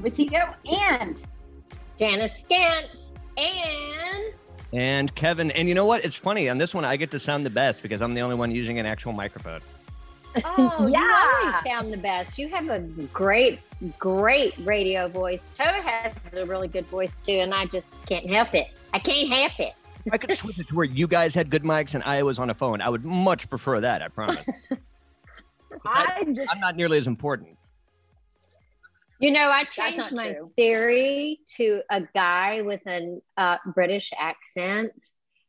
with Tova Cito and Janice Scant and And Kevin, and you know what? It's funny on this one. I get to sound the best because I'm the only one using an actual microphone. Oh, you Yeah. always sound the best. You have a great, great radio voice. Tova has a really good voice too, and I just can't help it. I can't help it. I could switch it to where you guys had good mics and I was on a phone. I would much prefer that. I promise. I just I'm not nearly as important. You know, I changed my true. Siri to a guy with a uh, British accent.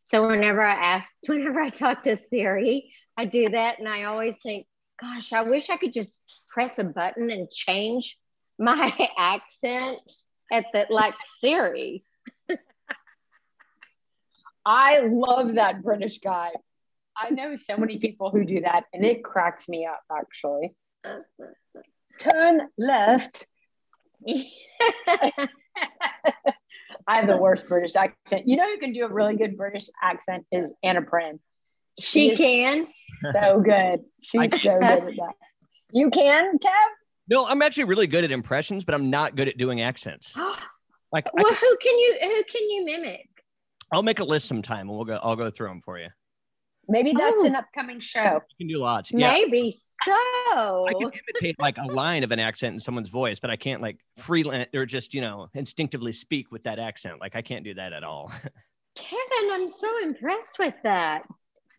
So whenever I ask, whenever I talk to Siri, I do that, and I always think, "Gosh, I wish I could just press a button and change my accent at the like Siri." I love that British guy. I know so many people who do that, and it cracks me up actually. Turn left. I have the worst British accent. You know who can do a really good British accent is Anna Prim. she is can. So good. She's so good at that. You can, Kev? No, I'm actually really good at impressions, but I'm not good at doing accents. Like well, can, who can you who can you mimic? I'll make a list sometime and we'll go. I'll go through them for you. Maybe that's Oh. an upcoming show. You can do lots. Yeah, Maybe so. I can imitate like a line of an accent in someone's voice, but I can't like freelance or just you know instinctively speak with that accent. Like I can't do that at all. Kevin, I'm so impressed with that.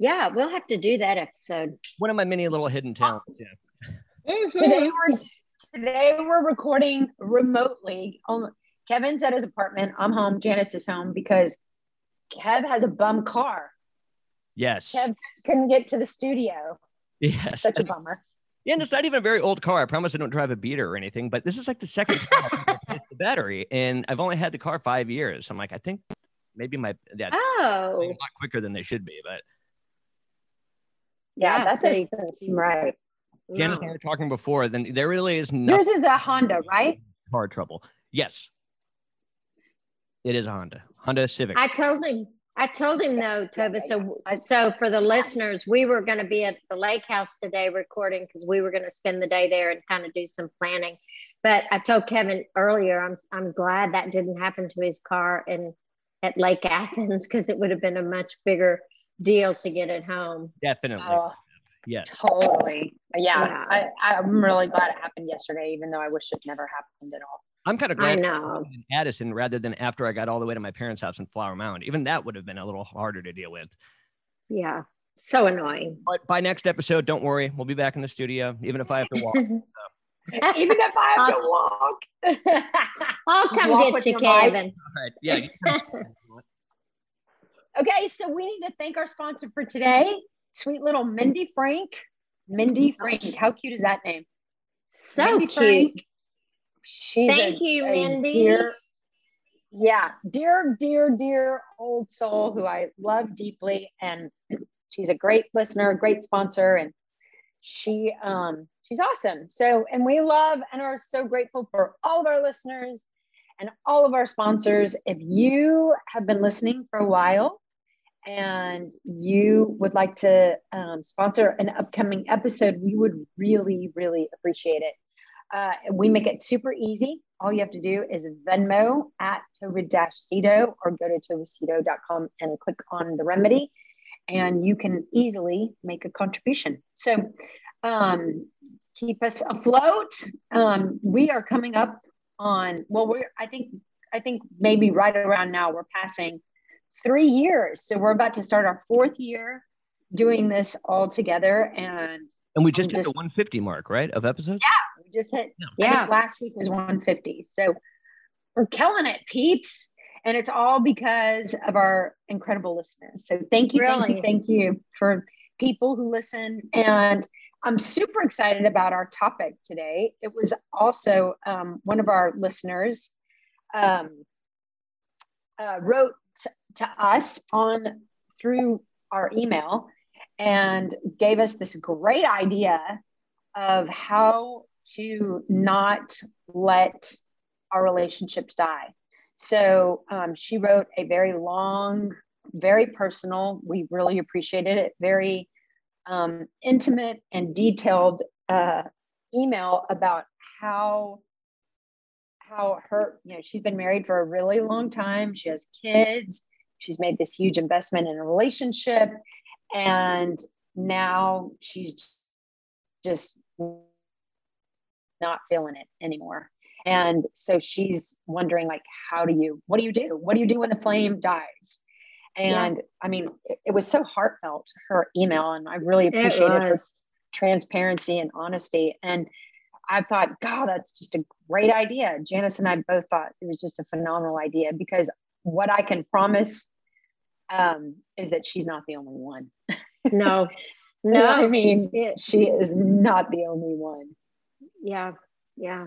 Yeah, we'll have to do that episode. One of my many little hidden talents. Yeah. Today we're today we're recording remotely. Um, Kevin's at his apartment. I'm home. Janice is home because Kev has a bum car. Yes. Kev couldn't get to the studio. Yes. Such a bummer. Yeah, and it's not even a very old car. I promise I don't drive a beater or anything, but this is like the second time I've replaced the battery, and I've only had the car five years. I'm like, I think maybe my yeah, Oh, a lot quicker than they should be. But Yeah, Yeah, that so- doesn't seem right. Janice and I no. were talking before. Then there really is no Yours is a Honda, right? car trouble. Yes, it is a Honda, Honda Civic. I told him. I told him though, Tova. So, so for the listeners, we were going to be at the lake house today recording because we were going to spend the day there and kind of do some planning. But I told Kevin earlier, I'm I'm glad that didn't happen to his car in at Lake Athens because it would have been a much bigger deal to get it home. Definitely, Oh, yes. totally. Yeah, Yeah. I, I'm really glad it happened yesterday, even though I wish it never happened at all. I'm kind of glad I glad know. in Addison rather than after I got all the way to my parents' house in Flower Mound. Even that would have been a little harder to deal with. Yeah, so annoying. But by next episode, don't worry, we'll be back in the studio, even if I have to walk. even if I have to walk. I'll come Walk get you, your. Kevin. All right, yeah. Okay, so we need to thank our sponsor for today, sweet little Mindy Frank. Mindy Frank, how cute is that name? So Mindy cute. Frank. She's Thank a- you, a Mindy. Dear, yeah, dear, dear, dear old soul who I love deeply, and she's a great listener, great sponsor, and she um she's awesome. So, and we love and are so grateful for all of our listeners and all of our sponsors. If you have been listening for a while and you would like to um, sponsor an upcoming episode, we would really, really appreciate it. Uh, we make it super easy. All you have to do is Venmo at Tova-Cito or go to tovacito.com and click on the remedy, and you can easily make a contribution. So um, keep us afloat. Um, we are coming up on well, we're I think I think maybe right around now we're passing three years. So we're about to start our fourth year doing this all together, and And we just hit the 150 mark, right? Of episodes? we just hit Yeah. Yeah. last week was 150 so we're killing it peeps. And it's all because of our incredible listeners. So thank you thank you thank you for people who listen. And i'm super excited about our topic today. It was also um, one of our listeners um, uh, wrote t- to us on through our email and gave us this great idea of how to not let our relationships die. So um, she wrote a very long, very personal, we really appreciated it, very um, intimate and detailed uh, email about how how her you know she's been married for a really long time. She has kids. She's made this huge investment in a relationship. And now she's just not feeling it anymore. And so she's wondering like how do you what do you do? What do you do when the flame dies? And yeah. i mean it, it, was so heartfelt her email and i really appreciated her transparency and honesty. And i thought god that's just a great idea. Janice and i both thought it was just a phenomenal idea because what i can promise um, is that she's not the only one. No. No i mean? It, she is not the only one yeah yeah.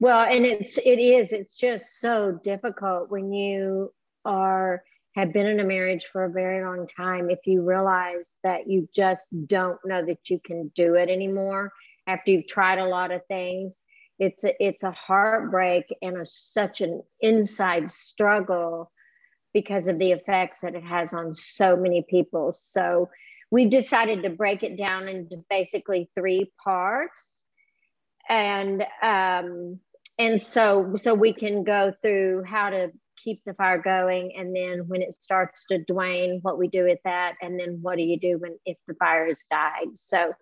Well and it's it is it's just so difficult when you are have been in a marriage for a very long time if you realize that you just don't know that you can do it anymore after you've tried a lot of things. It's a, it's a heartbreak and a, such an inside struggle because of the effects that it has on so many people. So we've decided to break it down into basically three parts and um, and so so we can go through how to keep the fire going and then when it starts to dwane what we do with that and then what do you do when if the fire has died. So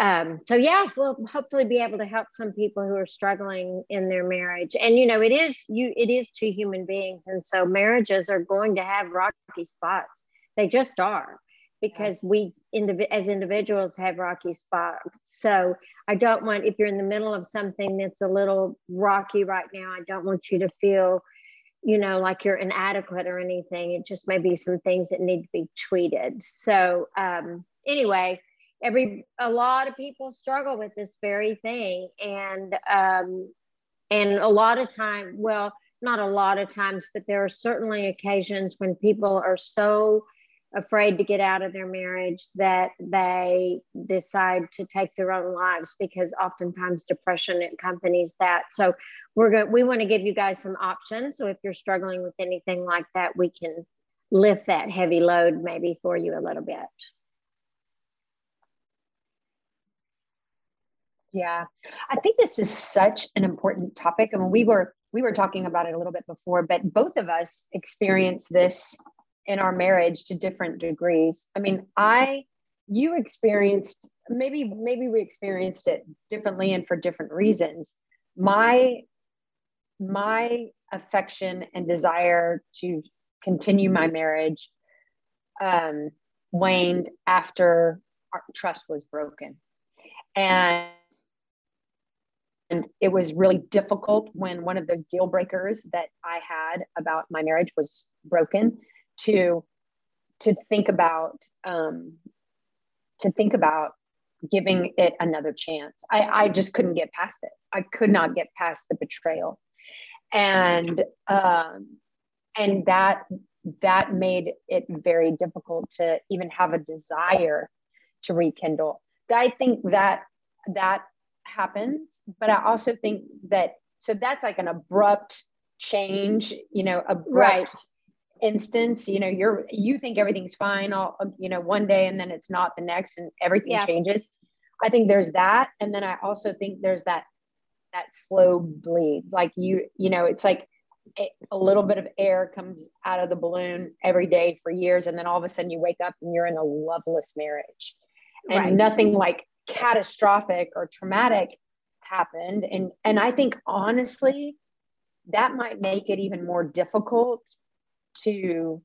um, so yeah we'll hopefully be able to help some people who are struggling in their marriage. And you know it is you it is two human beings. And so marriages are going to have rocky spots. They just are because we indiv- as individuals have rocky spots. So I don't want if you're in the middle of something that's a little rocky right now, I don't want you to feel, you know, like you're inadequate or anything. It just may be some things that need to be tweeted. So um, anyway, every a lot of people struggle with this very thing, and um, and a lot of time, well, not a lot of times, but there are certainly occasions when people are so afraid to get out of their marriage that they decide to take their own lives because oftentimes depression accompanies that. So we're going we want to give you guys some options. So if you're struggling with anything like that we can lift that heavy load maybe for you a little bit. Yeah. I think this is such an important topic. I and mean, we were we were talking about it a little bit before but both of us experience this in our marriage to different degrees. I mean, I you experienced maybe maybe we experienced it differently and for different reasons. My my affection and desire to continue my marriage um, waned after trust was broken. And and it was really difficult when one of those deal breakers that I had about my marriage was broken to to think about um, to think about giving it another chance. I, I just couldn't get past it. I could not get past the betrayal, and um, and that that made it very difficult to even have a desire to rekindle. I think that that happens, but I also think that so that's like an abrupt change, you know, abrupt right instance you know you're you think everything's fine all um, you know one day and then it's not the next and everything yeah. changes. I think there's that. And then i also think there's that that slow bleed. Like you you know it's like a, a little bit of air comes out of the balloon every day for years. And then all of a sudden you wake up and you're in a loveless marriage. And right. nothing like catastrophic or traumatic happened. And and i think honestly that might make it even more difficult to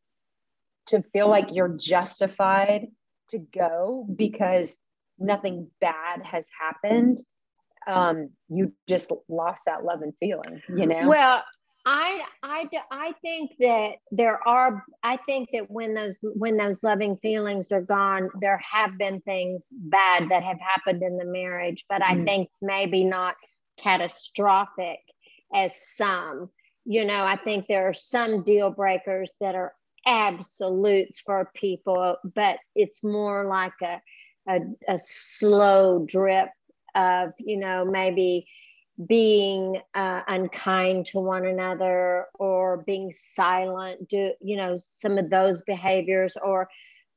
to feel like you're justified to go because nothing bad has happened um you just lost that love and feeling you know well I, I, I think that there are i think that when those when those loving feelings are gone there have been things bad that have happened in the marriage but i mm. think maybe not catastrophic as some you know, I think there are some deal breakers that are absolutes for people, but it's more like a, a, a slow drip of, you know, maybe being uh, unkind to one another or being silent do you know some of those behaviors or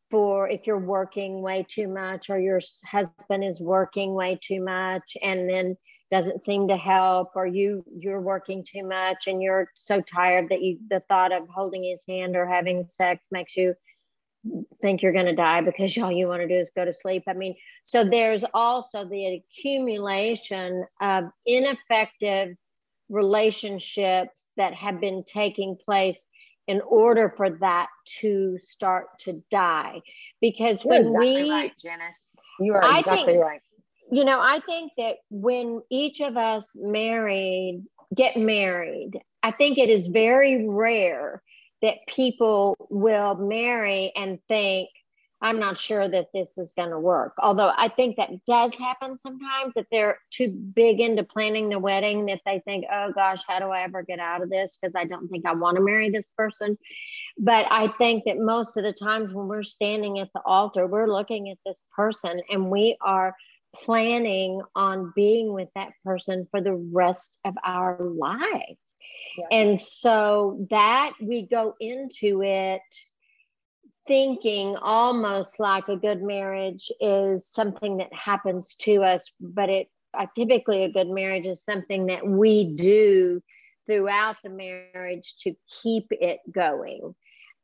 for if you're working way too much or your husband is working way too much and then doesn't seem to help or you you're working too much and you're so tired that you the thought of holding his hand or having sex makes you think you're going to die because all you want to do is go to sleep. I mean so there's also the accumulation of ineffective relationships that have been taking place in order for that to start to die. Because You're when exactly we right, Janice, you are I exactly think- right. You know, I think that when each of us married get married, I think it is very rare that people will marry and think, I'm not sure that this is going to work. Although I think that does happen sometimes that they're too big into planning the wedding that they think, oh gosh, how do I ever get out of this? Because I don't think I want to marry this person. But I think that most of the times when we're standing at the altar, we're looking at this person and we are planning on being with that person for the rest of our life. Yeah. And so that we go into it thinking almost like a good marriage is something that happens to us, but it uh, typically a good marriage is something that we do throughout the marriage to keep it going.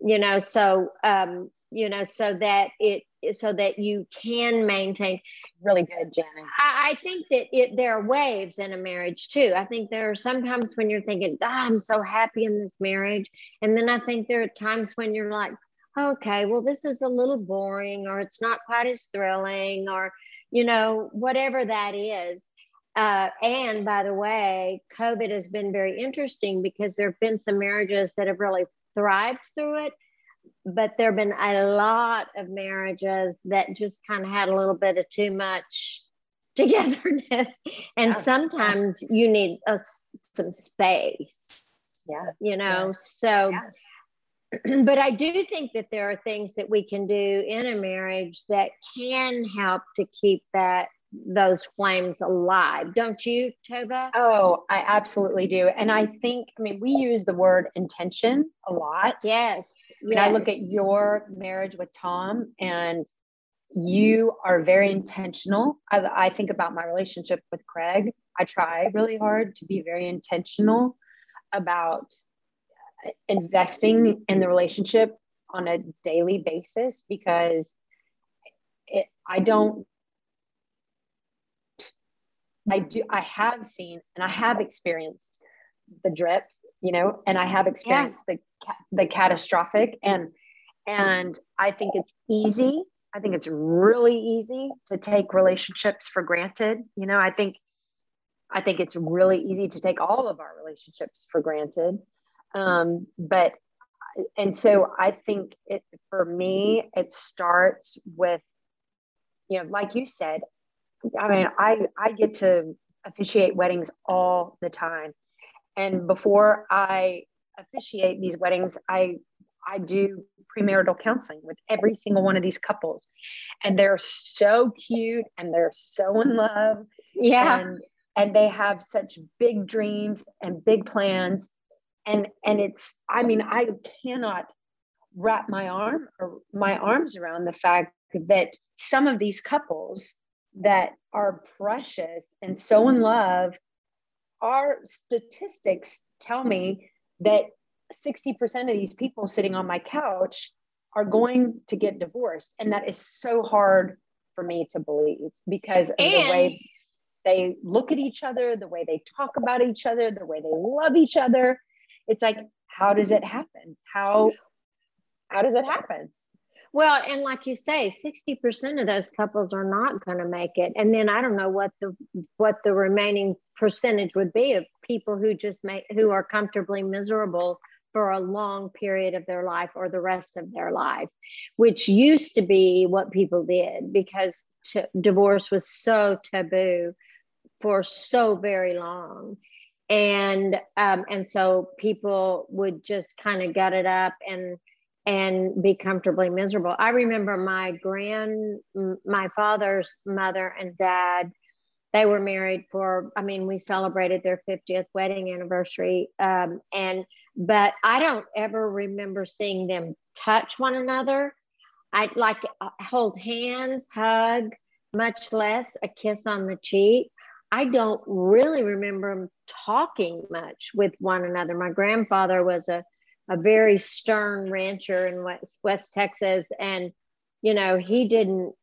You know, so um, you know, so that it so that you can maintain Really good, Janice. I, I think that it there are waves in a marriage too. I think there are sometimes when you're thinking, "God, I'm so happy in this marriage. And then I think there are times when you're like, okay, well, this is a little boring, or it's not quite as thrilling, or you know, whatever that is. Uh, and by the way, COVID has been very interesting because there have been some marriages that have really thrived through it but there have been a lot of marriages that just kind of had a little bit of too much togetherness and Yeah. sometimes you need uh, a, some space Yeah. you know so but i do think that there are things that we can do in a marriage that can help to keep that those flames alive don't you tova Oh, I absolutely do. And I think, I mean, we use the word intention a lot. yes I mean, I look at your marriage with Tom, and you are very intentional. I, I think about my relationship with Craig. I try really hard to be very intentional about investing in the relationship on a daily basis because it, I don't. I do. I have seen and I have experienced the drip, you know, and I have experienced the the catastrophic, and and I think it's easy. I think it's really easy to take relationships for granted. You know, I think I think it's really easy to take all of our relationships for granted. Um, but and so I think it for me, it starts with, you know, like you said, I mean, I I get to officiate weddings all the time, and before I officiate these weddings, I I do premarital counseling with every single one of these couples, and they're so cute and they're so in love, yeah. And and they have such big dreams and big plans, and and it's I mean I cannot wrap my arm or my arms around the fact that some of these couples that are precious and so in love our statistics tell me that 60% of these people sitting on my couch are going to get divorced. And that is so hard for me to believe because of the way they look at each other the way they talk about each other the way they love each other. It's like how does it happen? How how does it happen Well, and like you say, 60% of those couples are not going to make it. And then I don't know what the what the remaining percentage would be of people who just make who are comfortably miserable for a long period of their life or the rest of their life, which used to be what people did because t- divorce was so taboo for so very long. and um, and so people would just kind of gut it up and and be comfortably miserable. I remember my grand, my father's mother and dad, they were married for, I mean, we celebrated their 50th wedding anniversary. Um, and, but I don't ever remember seeing them touch one another. I like uh, hold hands, hug, much less a kiss on the cheek. I don't really remember them talking much with one another. My grandfather was a a very stern rancher in West, West Texas. And, you know, he didn't,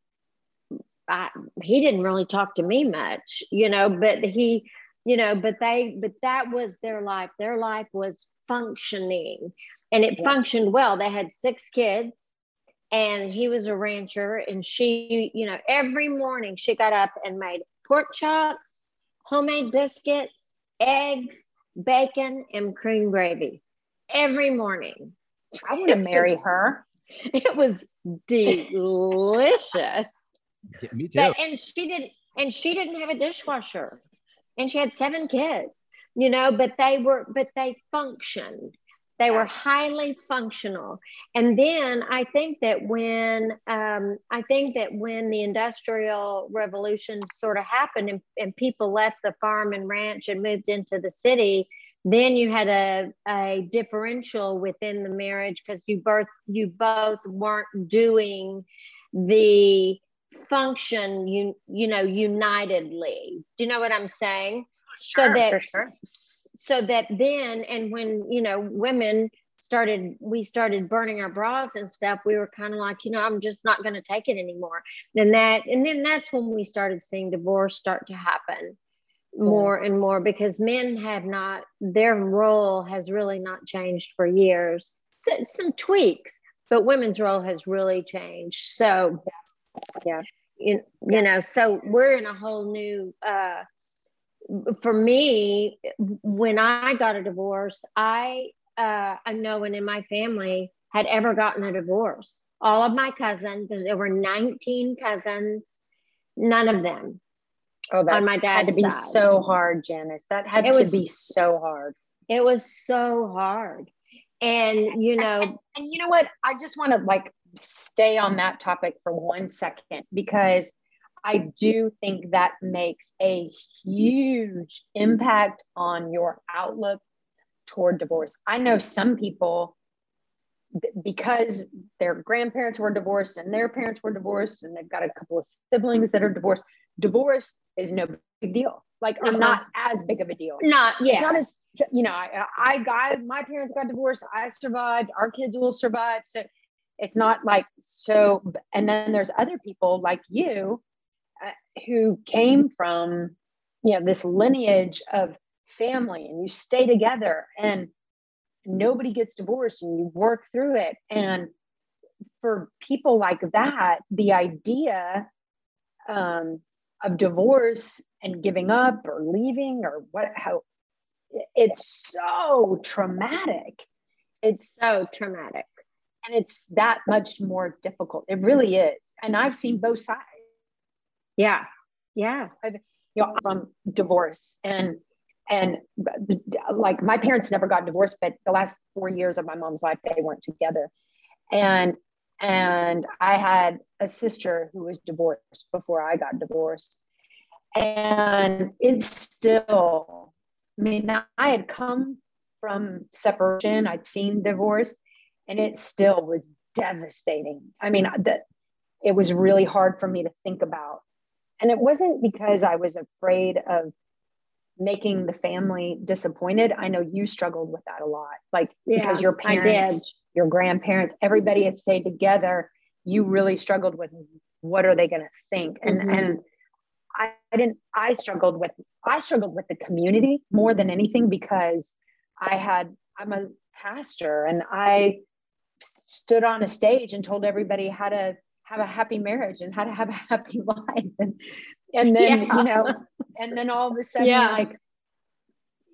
I, he didn't really talk to me much, you know, but he, you know, but they, but that was their life. Their life was functioning and it yeah. functioned well. They had six kids and he was a rancher and she, you know, every morning she got up and made pork chops, homemade biscuits, eggs, bacon, and cream gravy every morning. I want to marry her. It was delicious. Yeah, me too. But, and she didn't and she didn't have a dishwasher. And she had seven kids, you know, but they were but they functioned. They were highly functional. And then I think that when um, I think that when the industrial revolution sort of happened and, and people left the farm and ranch and moved into the city, then you had a, a differential within the marriage because you both you both weren't doing the function you you know unitedly. Do you know what i'm saying? Sure, so that sure. so that then and when you know women started we started burning our bras and stuff we were kind of like you know i'm just not going to take it anymore. And that and then that's when we started seeing divorce start to happen more and more because men have not their role has really not changed for years. So, some tweaks but women's role has really changed. So yeah. you, you know so we're in a whole new uh for me when i got a divorce i uh no one in my family had ever gotten a divorce. All of my cousins there were 19 cousins none of them Oh, that on my dad's had to be side. so hard, Janice. That had it to was, be so hard. It was so hard. And you know, and, and you know what? I just want to like stay on that topic for one second because I do think that makes a huge impact on your outlook toward divorce. I know some people because their grandparents were divorced and their parents were divorced and they've got a couple of siblings that are divorced divorce is no big deal. Like or uh-huh. not as big of a deal. Not yeah. it's not as you know I, I got my parents got divorced i survived our kids will survive. So it's not like so and then there's other people like you uh, who came from you know this lineage of family and you stay together and nobody gets divorced and you work through it. And for people like that the idea um, of divorce and giving up or leaving or what how it's so traumatic. It's so traumatic. And it's that much more difficult. It really is. And i've seen both sides. Yeah. Yeah. I've, you know from divorce and and like my parents never got divorced but the last four years of my mom's life they weren't together. And Mm-hmm. and I had a sister who was divorced before I got divorced. And it's still, I mean, I had come from separation, I'd seen divorce, and it still was devastating. I mean, that it was really hard for me to think about. And it wasn't because I was afraid of making the family disappointed. I know you struggled with that a lot, like yeah, because your parents your grandparents, everybody had stayed together, you really struggled with what are they going to think? And mm-hmm. and I, I didn't I struggled with I struggled with the community more than anything because I had I'm a pastor and I stood on a stage and told everybody how to have a happy marriage and how to have a happy life and and then yeah. you know and then all of a sudden yeah. like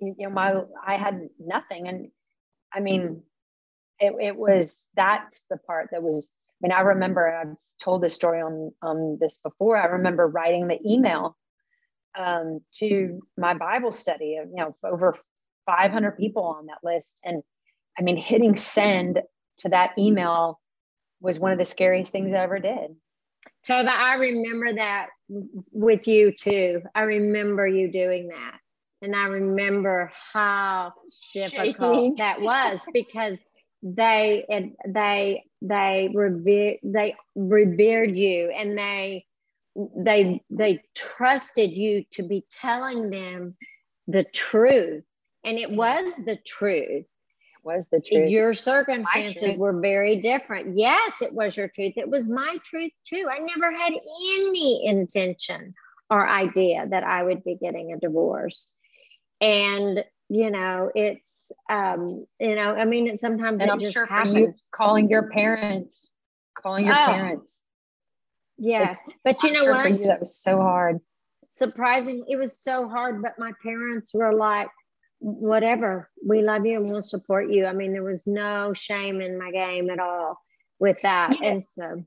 you know my I had nothing and I mean it, it was that's the part that was I mean, I remember I've told this story on on this before. I remember writing the email um, to my Bible study of, you know, over 500 people on that list. And I mean, hitting send to that email was one of the scariest things I ever did. Tova, I remember that with you too. I remember you doing that. And I remember how difficult Shaking. that was because they and they they revered they revered you and they they they trusted you to be telling them the truth. And it mm-hmm. was the truth. It was the truth. your truth. circumstances were very different. Yes it was your truth. It was my truth too. I never had any intention or idea that i would be getting a divorce. And you know it's um you know i mean it sometimes and it I'm just sure for happens you calling your parents, calling your Oh, parents. yes it's- but you I'm know sure what For you, that was so hard. surprising it was so hard but my parents were like whatever we love you and we'll support you i mean there was no shame in my game at all with that Yeah. and so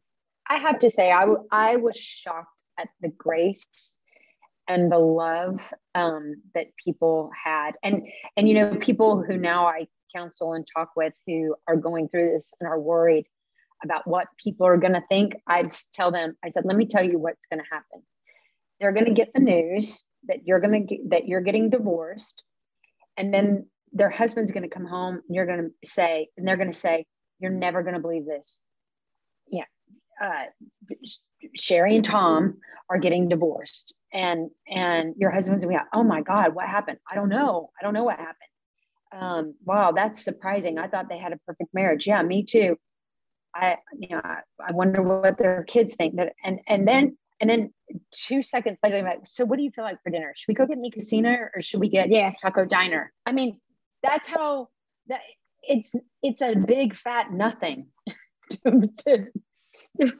I have to say, I, w- I was shocked at the grace and the love um, that people had, and and you know, people who now I counsel and talk with who are going through this and are worried about what people are going to think. I tell them, I said, let me tell you what's going to happen. They're going to get the news that you're going to that you're getting divorced, and then their husband's going to come home, and you're going to say, and they're going to say, you're never going to believe this. Yeah. Uh, Sherry and Tom are getting divorced, and and your husband's gonna be oh my God, what happened? I don't know. I don't know what happened. Um, wow, that's surprising. I thought they had a perfect marriage. Yeah, me too. I you know I, I wonder what their kids think. That and and then and then two seconds later, like, so what do you feel like for dinner? Should we go get Mi Cocina or should we get Yeah. Taco Diner? I mean, that's how that it's it's a big fat nothing to, to,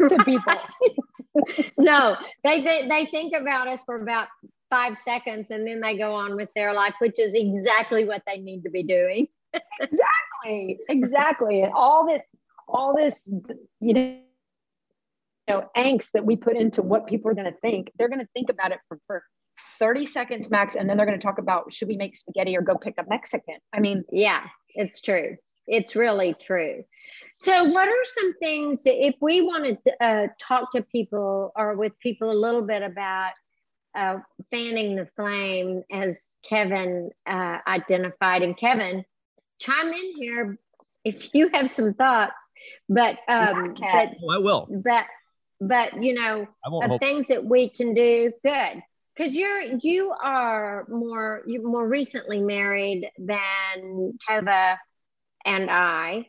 to people. no, they, they they think about us for about five seconds and then they go on with their life, which is exactly what they need to be doing. exactly exactly and all this all this you know you know angst that we put into what people are going to think they're going to think about it for, for 30 seconds max and then they're going to talk about should we make spaghetti or go pick up mexican i mean Yeah, it's true. It's really true. So, what are some things that if we wanted to uh, talk to people or with people a little bit about uh, fanning the flame, as Kevin uh, identified? And Kevin, chime in here if you have some thoughts. But, um, but, Oh, I will. but, but you know, of hold. things that we can do good because you're you are more you're more recently married than tova and i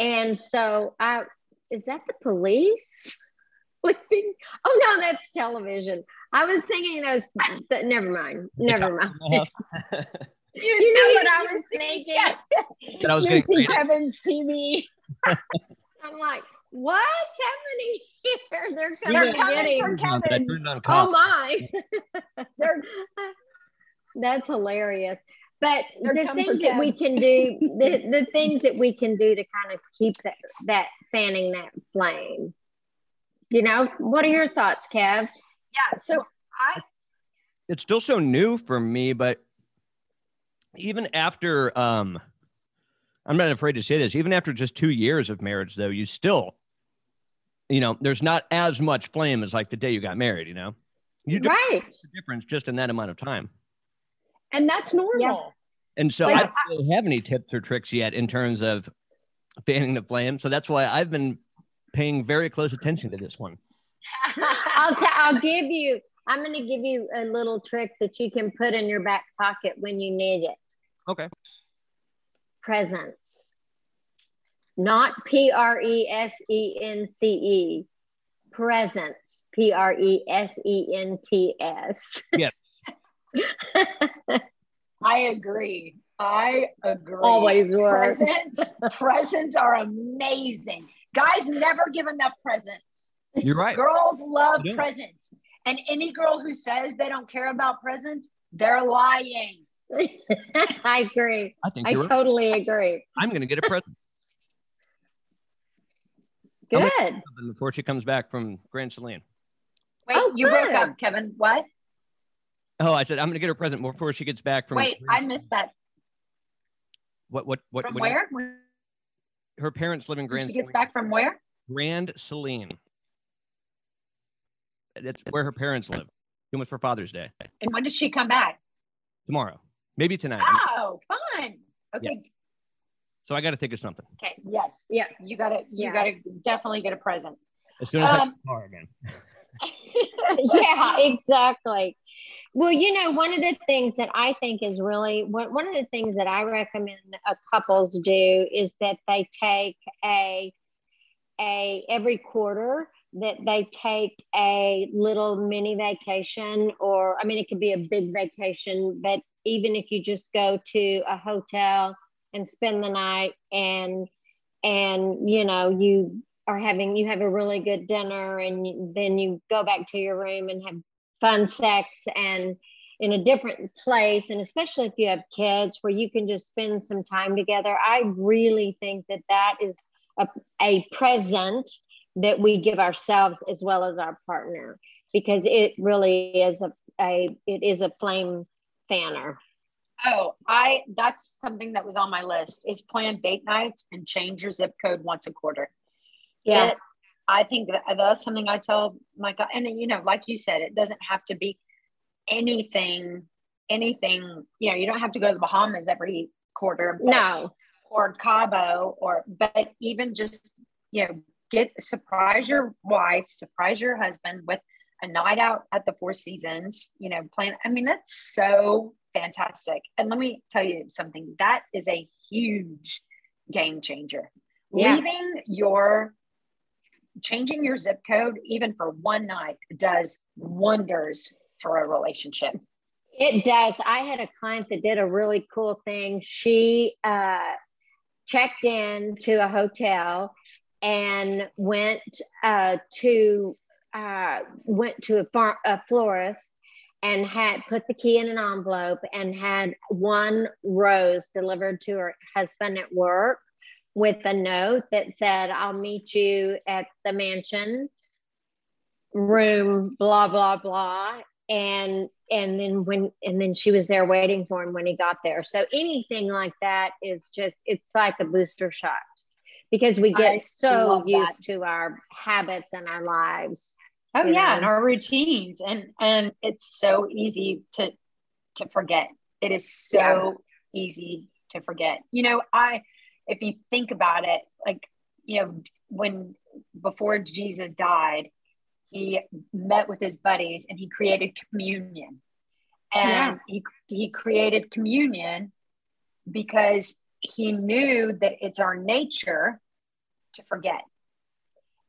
and so i is that the police? Flipping- oh no that's television. I was thinking those but never mind never mind. You know what i was thinking? Yeah. That I was you see ready. kevin's tv i'm like what's happening here they're coming, They're coming coming to get for him Kevin. I turned on oh my. They're That's hilarious. But the things that we can do, the, the things that we can do to kind of keep that, that fanning that flame. You know, what are your thoughts, Kev? yeah so i it's still so new for me, but even after um I'm not afraid to say this, even after just two years of marriage, though, you still, you know, there's not as much flame as like the day you got married, you know. You do right. the difference just in that amount of time. And that's normal Yeah. And so Like, I don't really have any tips or tricks yet in terms of fanning the flame. So that's why I've been paying very close attention to this one. I'll t- I'll give you. I'm going to give you a little trick that you can put in your back pocket when you need it. Okay. Presents, not P R E S E N C E. Presents, P R E S E N T S. Yes. I agree. I agree. Always work. Presents, presents are amazing. Guys never give enough presents. You're right. Girls love They don't. presents. And any girl who says they don't care about presents, they're lying. I agree. I think I you're right. totally agree. I'm going to get a present Good. before she comes back from Grand Saline. Wait, Oh, you broke oh, up, Kevin. What? Oh, I said I'm gonna get her a present before she gets back from. Wait, I missed that. What? What? What? From what- where? When Her parents live in Grand. she gets Saline. back from where? Grand Saline. That's where her parents live. It was for Father's Day And when does she come back? tomorrow, maybe tonight. Oh, fun. Okay. So I got to think of something Okay. Yes. Yeah. You gotta. You Yeah. gotta definitely get a present. as soon as I Um, car again. yeah, exactly. Well, you know, one of the things that I think is really one, of the things that I recommend couples do is that they take a a every quarter that they take a little mini vacation or I mean it could be a big vacation, but even if you just go to a hotel and spend the night and and you know you are having you have a really good dinner and then you go back to your room and have fun sex and in a different place and especially if you have kids where you can just spend some time together i really think that that is a, a present that we give ourselves as well as our partner because it really is a, a it is a flame fanner Oh, I that's something that was on my list is plan date nights and change your zip code once a quarter. yeah It- I think that that's something I tell my guy, and you know, like you said, it doesn't have to be anything, anything. You know, you don't have to go to the Bahamas every quarter. but- no or Cabo, or but even just you know, get surprise your wife, surprise your husband with a night out at the Four Seasons. You know, plan. I mean, that's so fantastic. And let me tell you something. That is a huge game changer. Yeah. Leaving your changing your zip code even for one night does wonders for a relationship. It does. I had a client that did a really cool thing. She uh, checked in to a hotel and went uh, to uh, went to a, far- a florist and had put the key in an envelope and had one rose delivered to her husband at work with a note that said, "I'll meet you at the mansion room." Blah blah blah and and then when and then she was there waiting for him when he got there so anything like that is just it's like a booster shot because we get I so love that. used to our habits and our lives Oh yeah, know? and our routines, and and it's so easy to to forget. It is so easy to forget. You know, I if you think about it, like you know, when before Jesus died, he met with his buddies and he created communion, and Yeah. he he created communion because he knew that it's our nature to forget.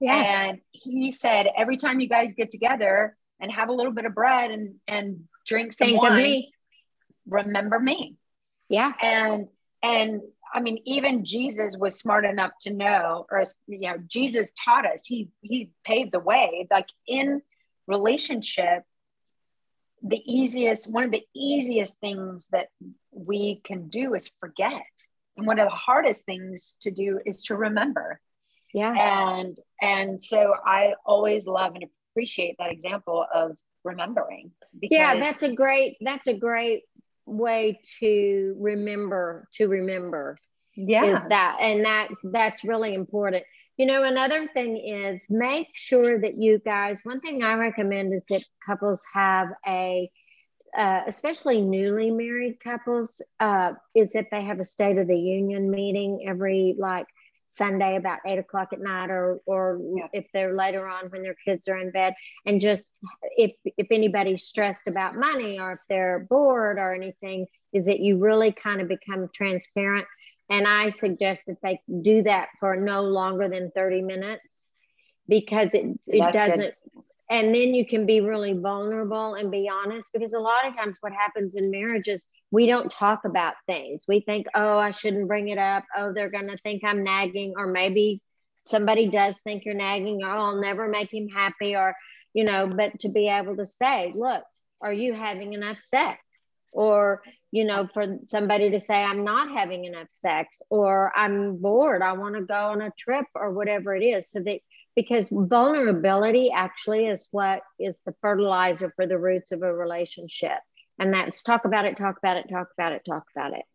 And he said, every time you guys get together and have a little bit of bread and, and drink some think wine, me remember me. yeah And and I mean, even Jesus was smart enough to know, or you know, Jesus taught us. He he paved the way. Like in relationship, the easiest, one of the easiest things that we can do is forget. And one of the hardest things to do is to remember yeah and and so i always love and appreciate that example of remembering yeah that's a great that's a great way to remember to remember yeah. is that and that's that's really important. You know another thing is make sure that you guys one thing i recommend is that couples have a uh, especially newly married couples uh, is that they have a state of the union meeting every like sunday about eight o'clock at night or or Yeah. if they're later on when their kids are in bed and just if if anybody's stressed about money or if they're bored or anything is that you really kind of become transparent and I suggest that they do that for no longer than 30 minutes because it, it That's doesn't. And then you can be really vulnerable and be honest because a lot of times what happens in marriages, we don't talk about things. We think, oh, I shouldn't bring it up. Oh, they're going to think I'm nagging. Or maybe somebody does think you're nagging. Or "Oh, I'll never make him happy. Or, you know, but to be able to say, look, are you having enough sex? Or, you know, for somebody to say, I'm not having enough sex, or I'm bored, I want to go on a trip, or whatever it is. So that because vulnerability actually is what is the fertilizer for the roots of a relationship. And that's talk about it, talk about it, talk about it, talk about it.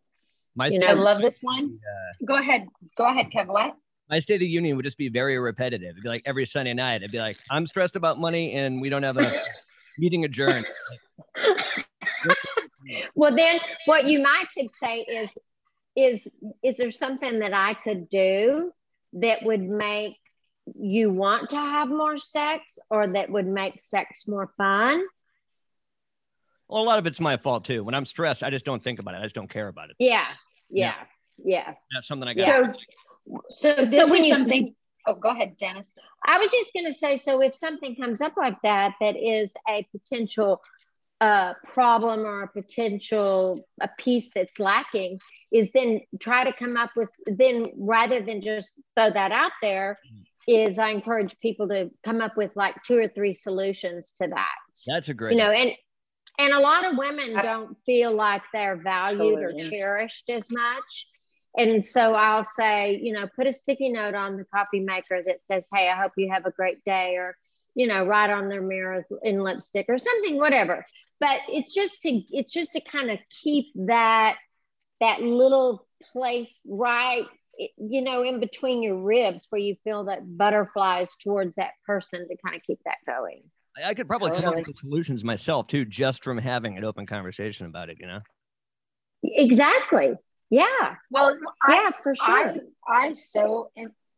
My You know, I love this one. Uh, go ahead. Go ahead, Kevin. What? my state of the union would just be very repetitive. It'd be like every Sunday night. It'd be like, I'm stressed about money and we don't have enough meeting adjourned. Well, then what you might could say is, is, is there something that I could do that would make you want to have more sex or that would make sex more fun? Well, a lot of it's my fault too. When I'm stressed, I just don't think about it. I just don't care about it. Yeah. Yeah. Yeah. That's something I got. So, so this when is you- something. Oh, go ahead, Janice. I was just going to say so if something comes up like that, that is a potential uh, problem or a potential a piece that's lacking, is then try to come up with then rather than just throw that out there, is I encourage people to come up with like two or three solutions to that. That's a great. You know, and and a lot of women don't feel like they're valued or cherished as much. And so I'll say, you know, put a sticky note on the coffee maker that says, Hey, I hope you have a great day, or, you know, write on their mirror in lipstick or something, whatever. But it's just to it's just to kind of keep that that little place right you know in between your ribs where you feel that butterflies towards that person to kind of keep that going I- I could probably come up with solutions myself too, just from having an open conversation about it. You know. exactly yeah Well, I, yeah for sure I, I so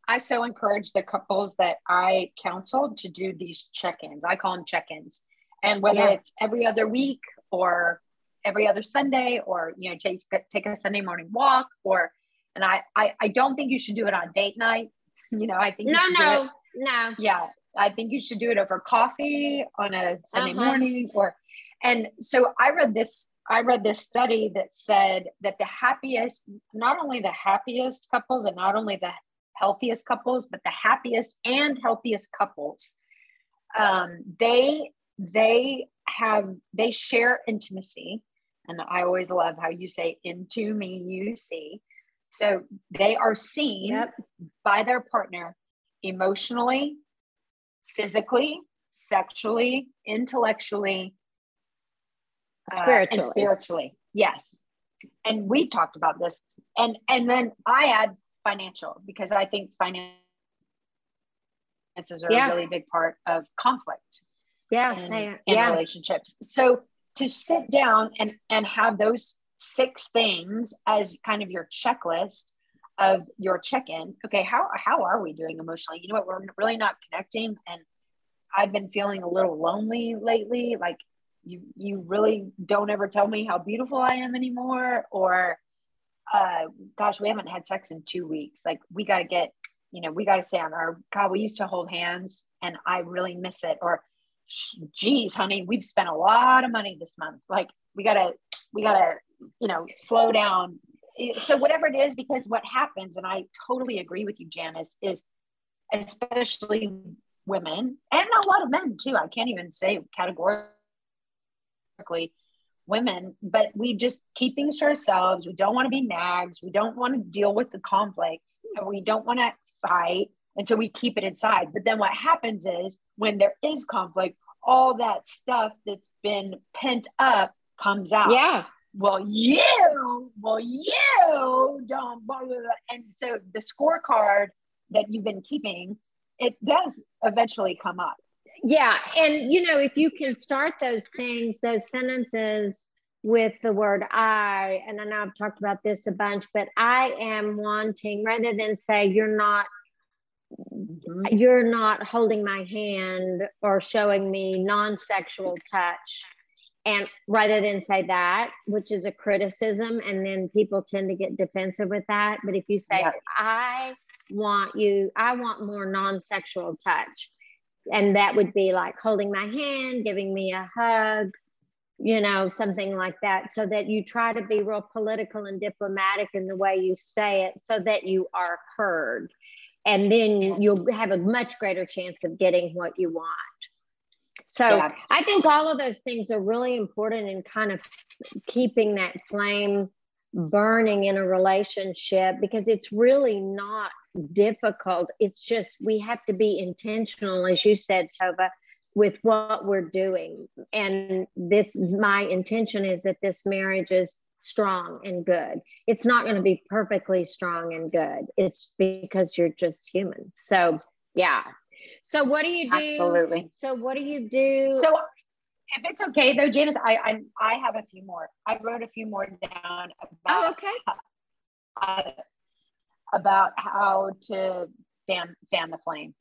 I so encourage the couples that I counsel to do these check-ins. I call them check-ins, and whether Yeah. it's every other week or every other Sunday, or you know, take take a Sunday morning walk, or and I I, I don't think you should do it on date night. You know, I think you no do it- no no yeah i think you should do it over coffee on a sunday Uh-huh. morning or and so i read this i read this study that said that the happiest not only the happiest couples and not only the healthiest couples but the happiest and healthiest couples um, they they have they share intimacy and i always love how you say into me you see so they are seen Yep. by their partner emotionally, physically, sexually, intellectually, uh, and spiritually spiritually. Yes. And we've talked about this. And and then I add financial because I think finances are Yeah. a really big part of conflict yeah in yeah relationships. So to sit down and and have those six things as kind of your checklist of your check-in. Okay, how how are we doing emotionally? You know what? We're really not connecting, and I've been feeling a little lonely lately. Like you you really don't ever tell me how beautiful I am anymore, or uh, gosh, we haven't had sex in two weeks. Like we got to get, you know, we got to stay on our God. We used to hold hands, and I really miss it. Or geez, honey, we've spent a lot of money this month. Like we gotta, we gotta, you know, slow down. So whatever it is, because what happens, and I totally agree with you, Janice, is especially women and a lot of men too. I can't even say categorically women, but we just keep things to ourselves. We don't want to be nags. We don't want to deal with the conflict. And we don't want to fight. And so we keep it inside. But then what happens is when there is conflict, all that stuff that's been pent up comes out. yeah Well, you, well, you don't. Blah, blah, blah. And so the scorecard that you've been keeping, it does eventually come up. Yeah. And, you know, if you can start those things, those sentences with the word I, and I know I've talked about this a bunch, but I am wanting, rather than say, you're not, you're not holding my hand or showing me non sexual touch. And rather than say that, which is a criticism, and then people tend to get defensive with that. But if you say, Yeah. I want you, I want more non sexual touch and that would be like holding my hand, giving me a hug, you know, something like that, so that you try to be real political and diplomatic in the way you say it so that you are heard. And then you'll have a much greater chance of getting what you want. So Yeah. I think all of those things are really important in kind of keeping that flame burning in a relationship because it's really not difficult. It's just we have to be intentional, as you said, Tova, with what we're doing. And this, my intention is that this marriage is strong and good. It's not going to be perfectly strong and good. It's because you're just human. So, yeah. So, what do you do? Absolutely. So, what do you do? So, if it's okay though, Janice, I I, I have a few more. I wrote a few more down about oh, okay. Uh, about how to fan fan the flame.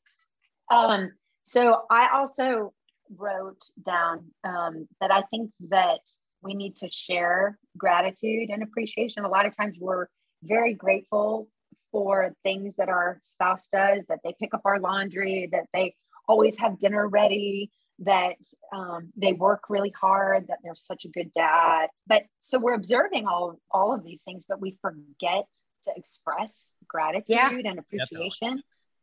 Um, so I also wrote down um, that I think that we need to share gratitude and appreciation. A lot of times we're very grateful for things that our spouse does, that they pick up our laundry, that they always have dinner ready, that um, they work really hard, that they're such a good dad. But so we're observing all of, all of these things, but we forget to express gratitude yeah. and appreciation.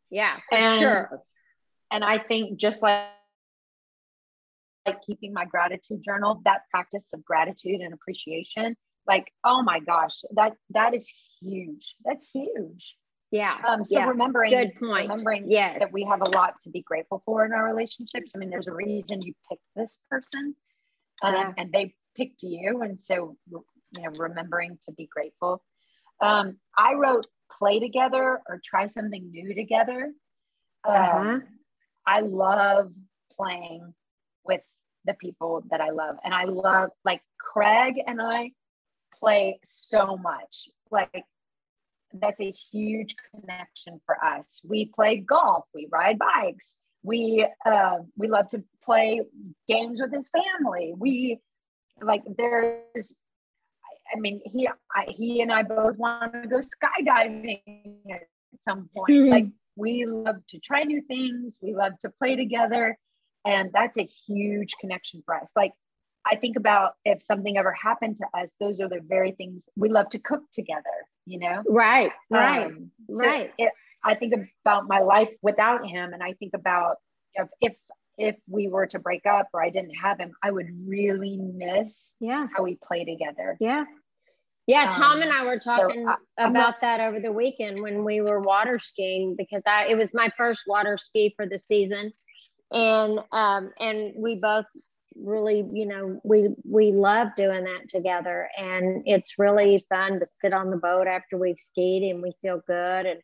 Yeah, and, sure. And I think just like like keeping my gratitude journal, that practice of gratitude and appreciation, like, oh my gosh, that that is huge. That's huge. Yeah. Um, so yeah. remembering, good point. Remembering yes. that we have a lot to be grateful for in our relationships. I mean, there's a reason you picked this person, um, yeah. and they picked you, and so you know, remembering to be grateful. Um, I wrote play together or try something new together. Uh-huh. Um, I love playing with the people that I love. And I love, like, Craig and I play so much. Like, that's a huge connection for us. We play golf, we ride bikes, we uh, we love to play games with his family. We like there's I mean, he I, he and I both want to go skydiving at some point. Mm-hmm. Like we love to try new things. We love to play together, and that's a huge connection for us. Like I think about if something ever happened to us, those are the very things we love to cook together. You know, right, right, um, so right. It, I think about my life without him, and I think about if, if if we were to break up or I didn't have him, I would really miss yeah. how we play together. Yeah. Yeah, Tom um, and I were talking so I, about that over the weekend when we were water skiing because I it was my first water ski for the season, and um and we both really you know we we love doing that together and it's really fun to sit on the boat after we've skied and we feel good and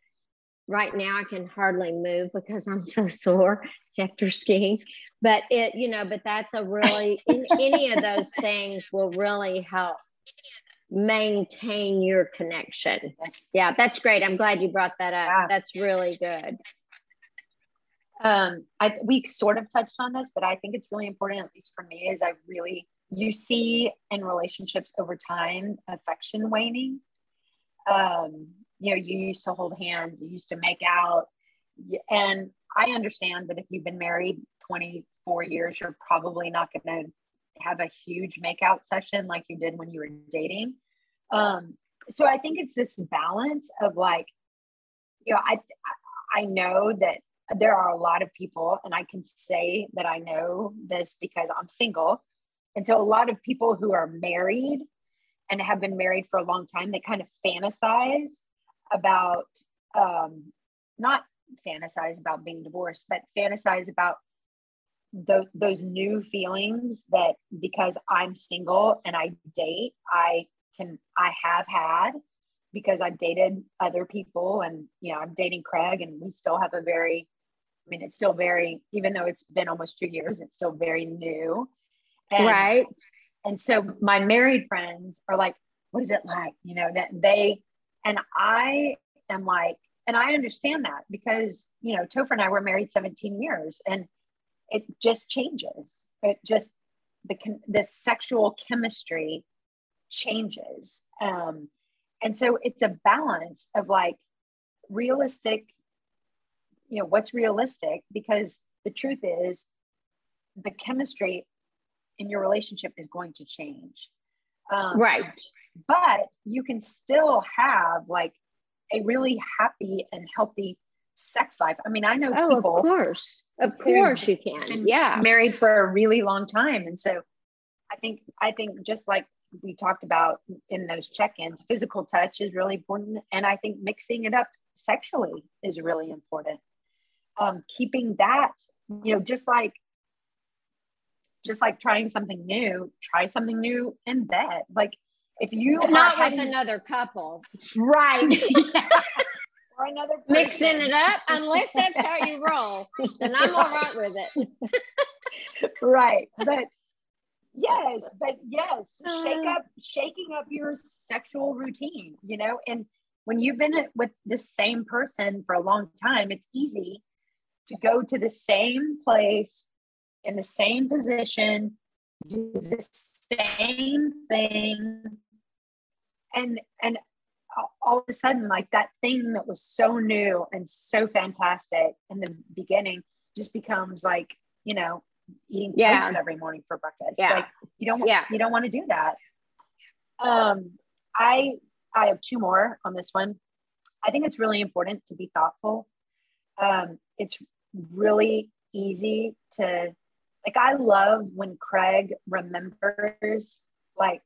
right now I can hardly move because I'm so sore after skiing. But it, you know, but that's a really any of those things will really help maintain your connection. Yeah, that's great. I'm glad you brought that up. Yeah. That's really good. Um, I we sort of touched on this, but I think it's really important, at least for me, is I really you see in relationships over time affection waning. Um, you know, you used to hold hands, you used to make out. And I understand that if you've been married 24 years, you're probably not going to have a huge makeout session like you did when you were dating. Um, so I think it's this balance of like, you know, I I know that there are a lot of people, and I can say that I know this because I'm single. And so a lot of people who are married and have been married for a long time, they kind of fantasize about um, not fantasize about being divorced, but fantasize about those those new feelings that because I'm single and I date, I can I have had because I've dated other people and you know I'm dating Craig and we still have a very I mean it's still very even though it's been almost two years it's still very new. And, right. and so my married friends are like what is it like? You know that they and I am like and I understand that because you know Topher and I were married 17 years and it just changes. It just the the sexual chemistry changes. Um, and so it's a balance of like realistic, you know, what's realistic because the truth is the chemistry in your relationship is going to change. Um, right. But you can still have like a really happy and healthy sex life. I mean, I know oh, people. Of course. Of course you can. Yeah. Married for a really long time. And so I think I think just like we talked about in those check-ins physical touch is really important and i think mixing it up sexually is really important um, keeping that you know just like just like trying something new, try something new in bed. Like if you not with another couple, right? or another person. mixing it up, unless that's how you roll, then I'm all right with it. right, but yes, but yes, shake up, shaking up your sexual routine, you know, and when you've been with the same person for a long time, it's easy to go to the same place in the same position, do the same thing, and and all of a sudden, like that thing that was so new and so fantastic in the beginning just becomes like, you know, eating yeah. toast every morning for breakfast. Yeah. Like you don't yeah. you don't want to do that. Um I I have two more on this one. I think it's really important to be thoughtful. Um, it's really easy to like I love when Craig remembers like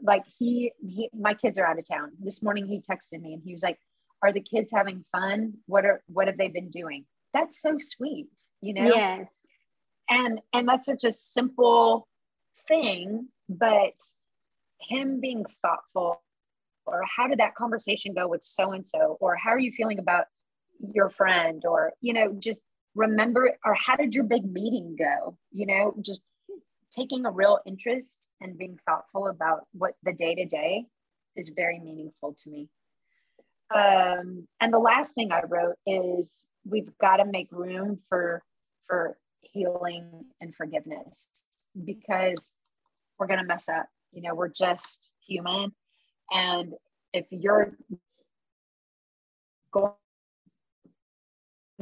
like he, he my kids are out of town. This morning he texted me and he was like, Are the kids having fun? What are what have they been doing? That's so sweet, you know? Yes. And and that's such a simple thing, but him being thoughtful or how did that conversation go with so and so or how are you feeling about your friend or you know just remember or how did your big meeting go? You know just taking a real interest and being thoughtful about what the day to day is very meaningful to me. Um, and the last thing i wrote is we've got to make room for for healing and forgiveness because we're going to mess up. You know we're just human. And if you're going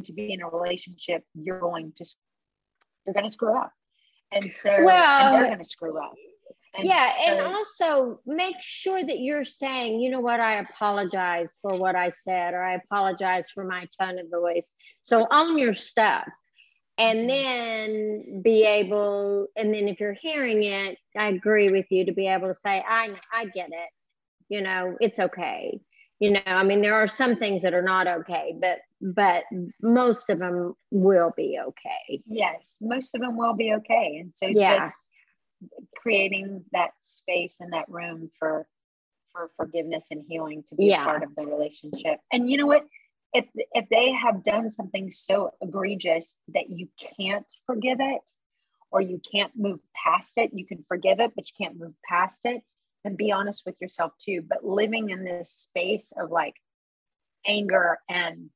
to be in a relationship, you're going to you're going to screw up. And so well, and they're going to screw up. And yeah, so, and also make sure that you're saying, you know what, I apologize for what I said, or I apologize for my tone of voice. So own your stuff and mm-hmm. then be able and then if you're hearing it i agree with you to be able to say i i get it you know it's okay you know i mean there are some things that are not okay but but most of them will be okay yes most of them will be okay and so yeah. just creating that space and that room for for forgiveness and healing to be yeah. part of the relationship and you know what if if they have done something so egregious that you can't forgive it or you can't move past it you can forgive it but you can't move past it and be honest with yourself too. But living in this space of like anger and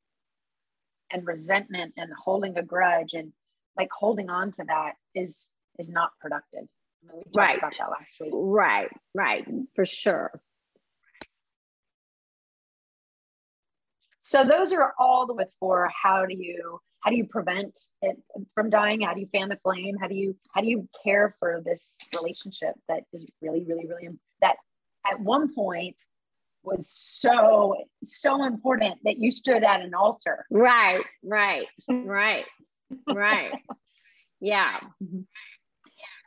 and resentment and holding a grudge and like holding on to that is is not productive. I mean, we talked right. about that last week. Right, right, for sure. So those are all the with for how do you how do you prevent it from dying how do you fan the flame how do you how do you care for this relationship that is really really really that at one point was so so important that you stood at an altar. Right right right right. Yeah.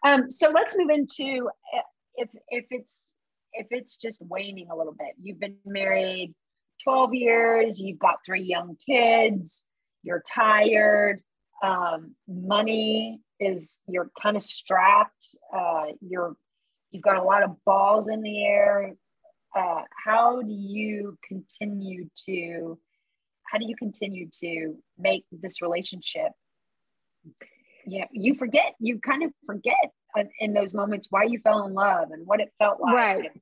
Um so let's move into if if it's if it's just waning a little bit you've been married 12 years you've got three young kids you're tired um, money is you're kind of strapped uh, you're you've got a lot of balls in the air. Uh, how do you continue to how do you continue to make this relationship? Yeah you forget you kind of forget in those moments why you fell in love and what it felt like. Right. And,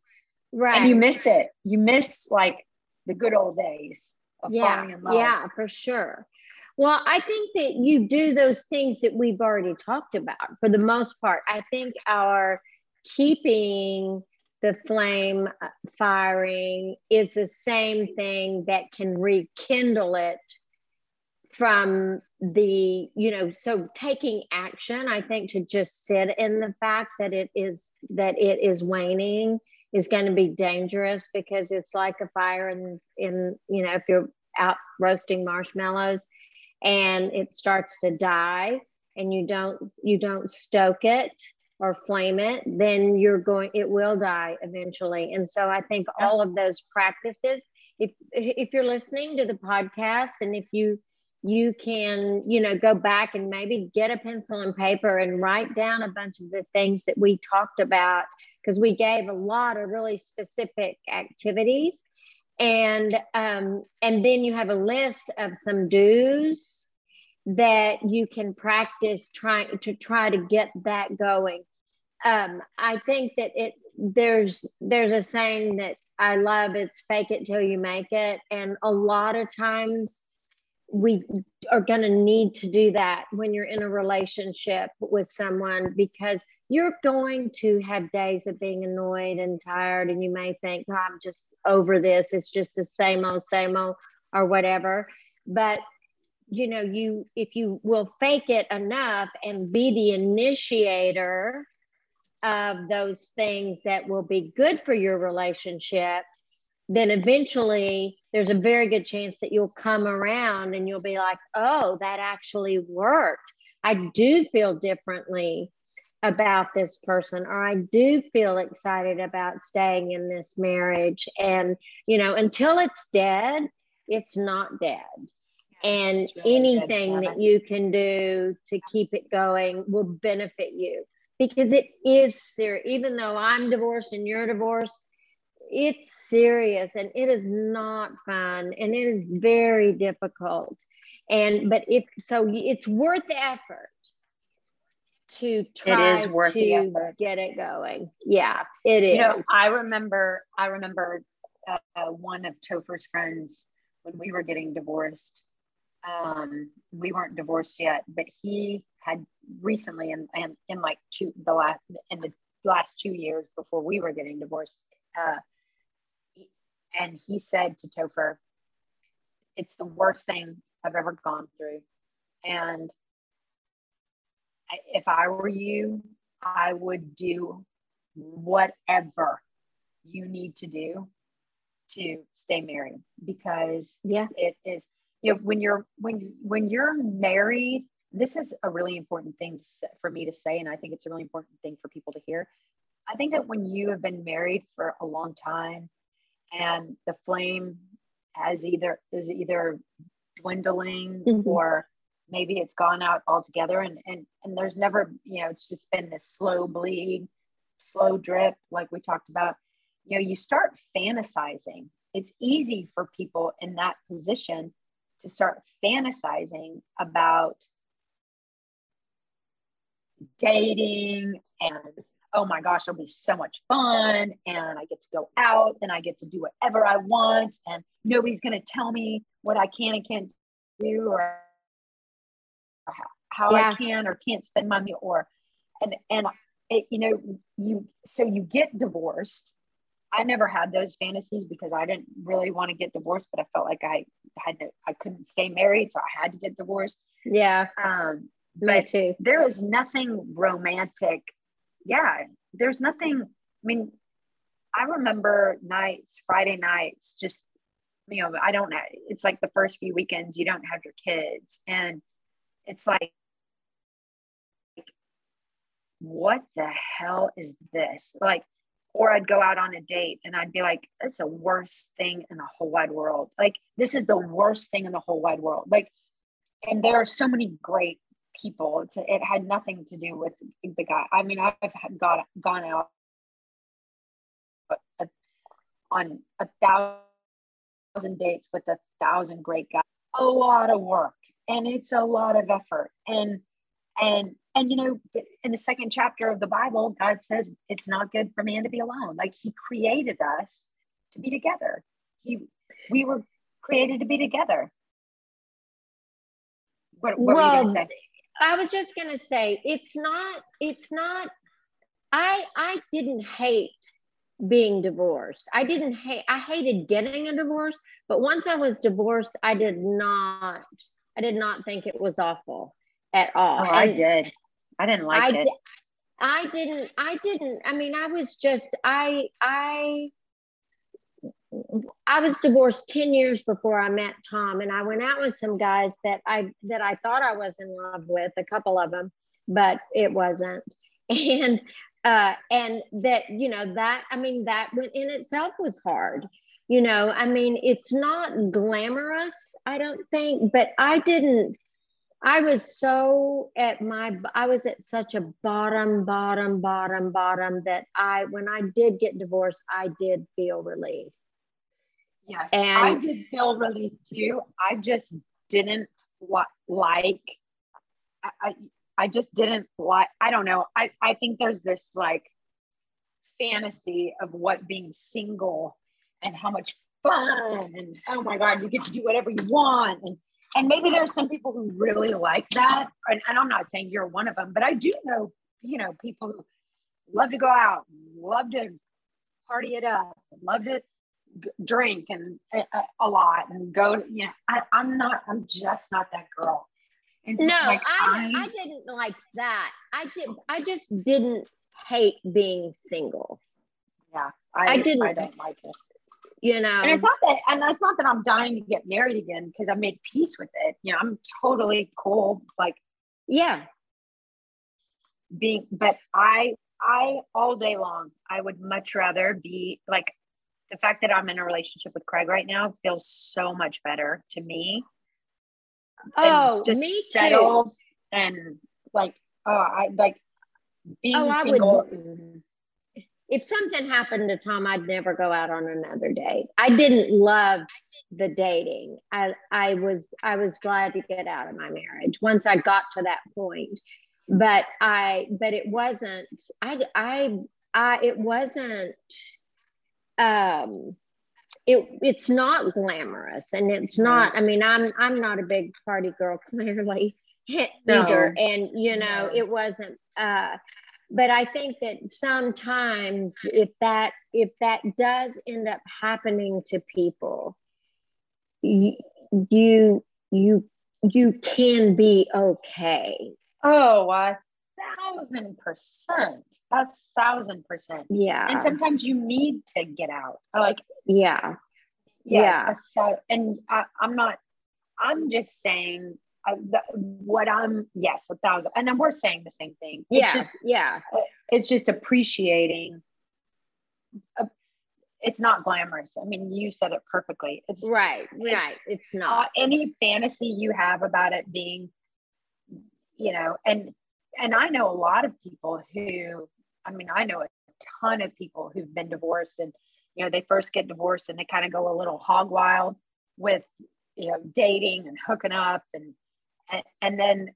right. and you miss it. You miss like the good old days of yeah. falling in love. Yeah for sure. Well, I think that you do those things that we've already talked about for the most part. I think our keeping the flame firing is the same thing that can rekindle it from the you know so taking action i think to just sit in the fact that it is that it is waning is going to be dangerous because it's like a fire in in you know if you're out roasting marshmallows and it starts to die and you don't you don't stoke it or flame it then you're going it will die eventually and so i think all of those practices if if you're listening to the podcast and if you you can, you know, go back and maybe get a pencil and paper and write down a bunch of the things that we talked about because we gave a lot of really specific activities. And um, and then you have a list of some do's that you can practice trying to try to get that going. Um, I think that it there's there's a saying that I love it's fake it till you make it. And a lot of times we are going to need to do that when you're in a relationship with someone because you're going to have days of being annoyed and tired and you may think oh, i'm just over this it's just the same old same old or whatever but you know you if you will fake it enough and be the initiator of those things that will be good for your relationship then eventually there's a very good chance that you'll come around and you'll be like, oh, that actually worked. I do feel differently about this person, or I do feel excited about staying in this marriage. And, you know, until it's dead, it's not dead. And really anything that you can do to keep it going will benefit you because it is serious. Even though I'm divorced and you're divorced, it's serious and it is not fun and it is very difficult. And but if so it's worth the effort to try it is worth to get it going. Yeah it is you know i remember i remember uh, one of topher's friends when we were getting divorced um, we weren't divorced yet but he had recently and in, in, in like two the last in the last two years before we were getting divorced uh, and he said to Topher, it's the worst thing I've ever gone through. And if I were you, I would do whatever you need to do to stay married because yeah it is you know when you're when when you're married this is a really important thing for me to say and i think it's a really important thing for people to hear. I think that when you have been married for a long time and the flame has either is either dwindling mm-hmm. or maybe it's gone out altogether and, and and there's never you know it's just been this slow bleed slow drip like we talked about. You know you start fantasizing. It's easy for people in that position to start fantasizing about dating and oh my gosh, it'll be so much fun. And I get to go out and I get to do whatever I want. And nobody's going to tell me what I can and can't do or how yeah. I can or can't spend money or, and, and it, you know, you, so you get divorced. I never had those fantasies because I didn't really want to get divorced, but I felt like I had to, I couldn't stay married. So I had to get divorced. Yeah. Um, Me too. There is nothing romantic yeah, there's nothing. I mean, I remember nights, Friday nights, just, you know, I don't know. It's like the first few weekends you don't have your kids. And it's like, what the hell is this? Like, or I'd go out on a date and I'd be like, it's the worst thing in the whole wide world. Like, this is the worst thing in the whole wide world. Like, and there are so many great people. It's, it had nothing to do with the guy. I mean, I've got gone out on a thousand dates with a thousand great guys. A lot of work, and it's a lot of effort. And and and you know, in the second chapter of the Bible, God says it's not good for man to be alone. Like He created us to be together. He we were created to be together. What, what well, were you going to say? I was just gonna say it's not it's not I I didn't hate being divorced. I didn't hate I hated getting a divorce, but once I was divorced, I did not I did not think it was awful at all. Oh, I did. I didn't like I it. Di- I didn't I didn't I mean I was just I I I was divorced 10 years before I met Tom and I went out with some guys that I that I thought I was in love with, a couple of them, but it wasn't. And uh and that you know that I mean that went in itself was hard. you know i mean it's not glamorous i don't think but i didn't i was so at my i was at such a bottom bottom bottom bottom that i when i did get divorced i did feel relief yes. And i did feel relief too. I just didn't like I, I I just didn't like I don't know. I, I think there's this like fantasy of what being single and how much fun and oh my god you get to do whatever you want. And and maybe there's some people who really like that. And, and i'm not saying you're one of them but i do know you know people who love to go out love to party it up love to drink and a, a, lot and go to, you know I, i'm not i'm just not that girl. And so, no like, I, I i didn't like that. I did i just didn't hate being single. Yeah i, I didn't i don't like it. You know? And it's not that and it's not that i'm dying to get married again because i made peace with it. You know i'm totally cool like yeah. being but i i all day long i would much rather be like the fact that i'm in a relationship with craig right now feels so much better to me oh just me settled too. and like oh i like being oh, single I would, if something happened to Tom, I'd never go out on another date. I didn't love the dating. I I was I was glad to get out of my marriage once I got to that point. But I but it wasn't I I I it wasn't um it it's not glamorous and it's not I mean I'm I'm not a big party girl clearly either no. and you know no. it wasn't uh but i think that sometimes if that if that does end up happening to people you you you, you can be okay oh a thousand percent a thousand percent. Yeah. and sometimes you need to get out. Like yeah. yes, yeah. and I, i'm not i'm just saying uh, the, what I'm yes a thousand and then we're saying the same thing. It's yeah just, yeah. uh, it's just appreciating uh, it's not glamorous. I mean you said it perfectly. It's right right. It's not. uh, any fantasy you have about it being you know and and I know a lot of people who I mean I know a ton of people who've been divorced and you know they first get divorced and they kind of go a little hog wild with you know dating and hooking up and and, and then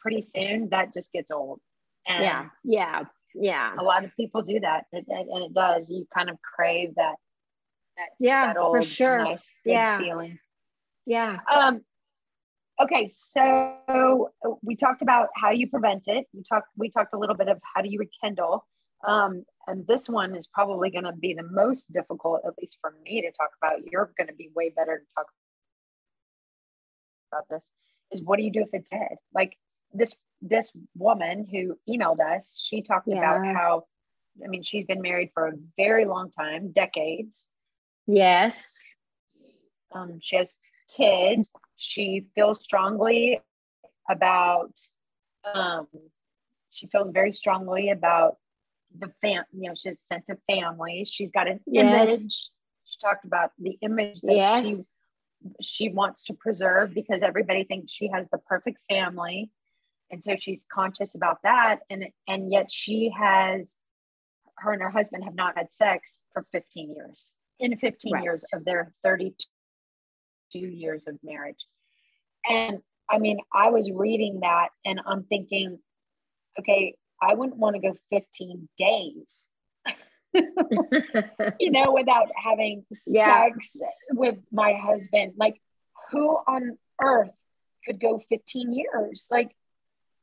pretty soon that just gets old. And yeah, yeah, yeah. A lot of people do that, and, it does. You kind of crave that that yeah, settled, for sure. Nice, yeah. feeling. Yeah. Um. Okay, so we talked about how you prevent it. We talked. We talked a little bit of how do you rekindle. Um, and this one is probably going to be the most difficult, at least for me to talk about. You're going to be way better to talk about this is what do you do if it's dead? Like this this woman who emailed us, she talked yeah. about how I mean she's been married for a very long time, decades. Yes. Um, she has kids. She feels strongly about um, she feels very strongly about the fam you know she has a sense of family she's got an yes. image she talked about the image that yes. she she wants to preserve because everybody thinks she has the perfect family and so she's conscious about that and and yet she has her and her husband have not had sex for 15 years in 15 right. years of their 32 years of marriage and i mean i was reading that and i'm thinking okay i wouldn't want to go 15 days you know, without having yeah. sex with my husband. Like, who on earth could go 15 years? Like,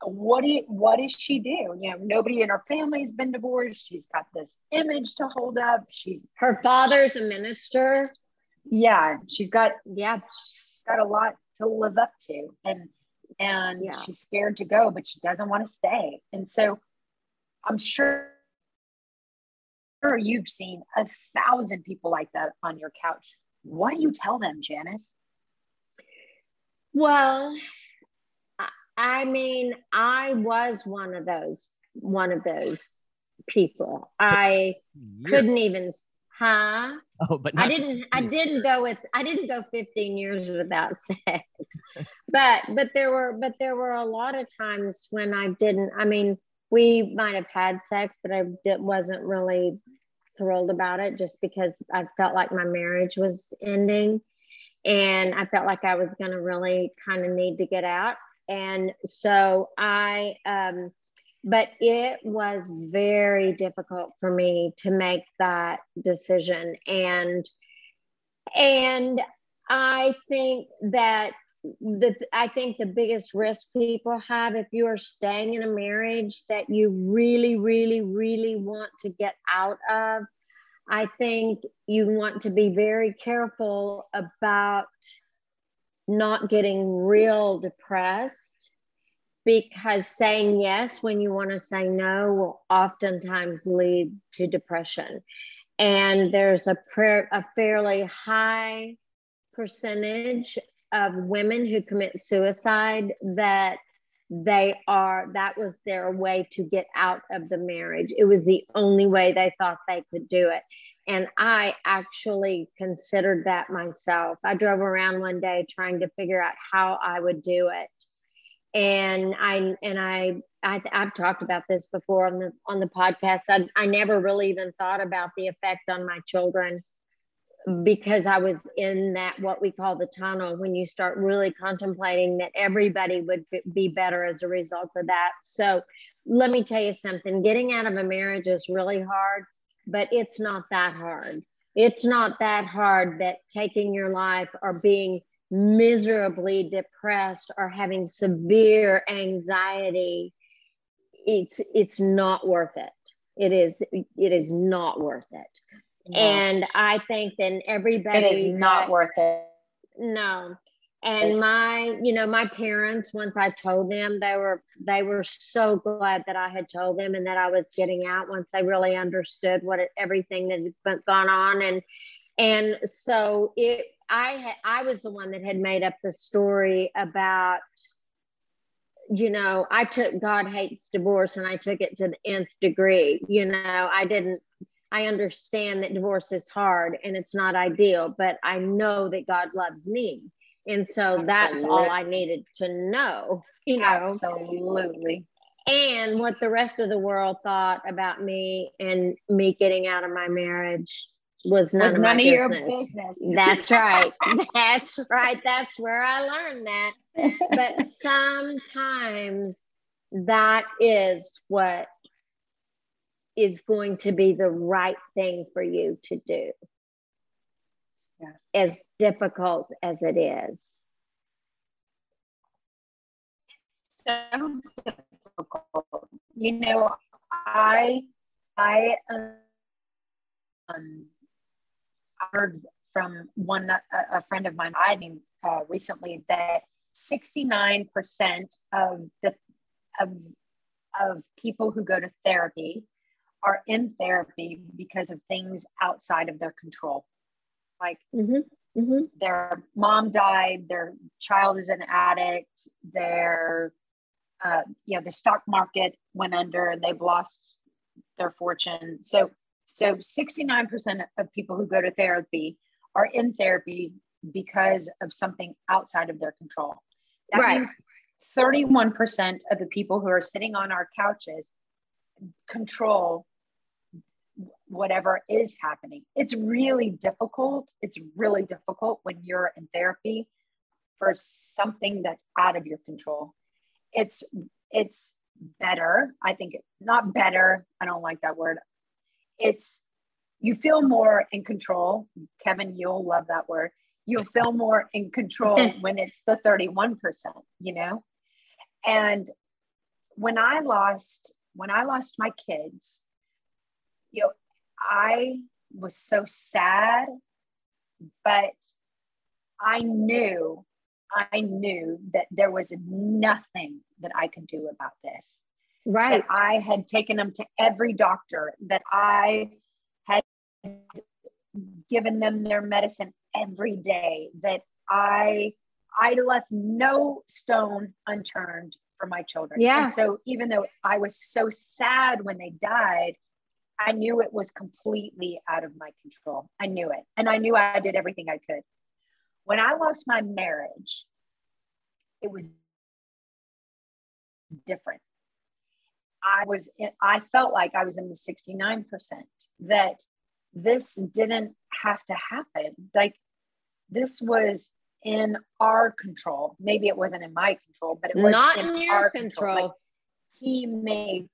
what do you, what does she do? You know, nobody in her family's been divorced. She's got this image to hold up. She's her father's a minister. Yeah, she's got yeah, she's got a lot to live up to, and and yeah. she's scared to go, but she doesn't want to stay. And so, I'm sure sure you've seen a thousand people like that on your couch. What do you tell them, Janice? Well, I mean, I was one of those, one of those people. I couldn't even, Huh? Oh, but I didn't I didn't go with I didn't go 15 years without sex. but but there were but there were a lot of times when I didn't I mean we might have had sex but I did, wasn't really thrilled about it just because I felt like my marriage was ending and I felt like I was going to really kind of need to get out and so I um but it was very difficult for me to make that decision. And and i think that the i think the biggest risk people have if you are staying in a marriage that you really really really want to get out of i think you want to be very careful about not getting real depressed because saying yes when you want to say no will oftentimes lead to depression. And there's a, prayer, a fairly high percentage of women who commit suicide that they are that was their way to get out of the marriage. It was the only way they thought they could do it. And i actually considered that myself. I drove around one day trying to figure out how i would do it and I and I, I have talked about this before on the on the podcast. I, I never really even thought about the effect on my children because I was in that what we call the tunnel when you start really contemplating that everybody would be better as a result of that. So let me tell you something getting out of a marriage is really hard, but it's not that hard. It's not that hard that taking your life or being miserably depressed or having severe anxiety it's it's not worth it. It is it is not worth it. No. and i think then everybody it is not worth it. No. And my you know my parents once i told them they were they were so glad that i had told them and that i was getting out once they really understood what it, everything that had gone on. And and so it I had, I was the one that had made up the story about, you know, I took God hates divorce and I took it to the nth degree. You know, I didn't, I understand that divorce is hard and it's not ideal, but I know that God loves me. And so Absolutely. that's all I needed to know, you know. Absolutely. And what the rest of the world thought about me and me getting out of my marriage was none, was of, none of your business. That's right. That's right. That's where I learned that. But sometimes that is what is going to be the right thing for you to do. Yeah. As difficult as it is. So difficult. You know, I I um heard from one a, a friend of mine I mean uh, recently that 69% of the of, of people who go to therapy are in therapy because of things outside of their control like mm-hmm. Mm-hmm. their mom died their child is an addict their uh, you know the stock market went under and they've lost their fortune so so 69% of people who go to therapy are in therapy because of something outside of their control. That right. means 31% of the people who are sitting on our couches control whatever is happening. It's really difficult. It's really difficult when you're in therapy for something that's out of your control. It's it's better. I think not better. I don't like that word it's you feel more in control. Kevin, you'll love that word. You'll feel more in control when it's the 31%, you know? And when I lost, when I lost my kids, you know, I was so sad, but I knew, I knew that there was nothing that I could do about this. Right. I had taken them to every doctor, that I had given them their medicine every day, that I I left no stone unturned for my children. Yeah. And so even though I was so sad when they died, I knew it was completely out of my control. I knew it. And I knew I did everything I could. When I lost my marriage, it was different. I was, in, I felt like I was in the 69%, that this didn't have to happen. Like this was in our control. Maybe it wasn't in my control, but it was not in, in your control. control. Like he made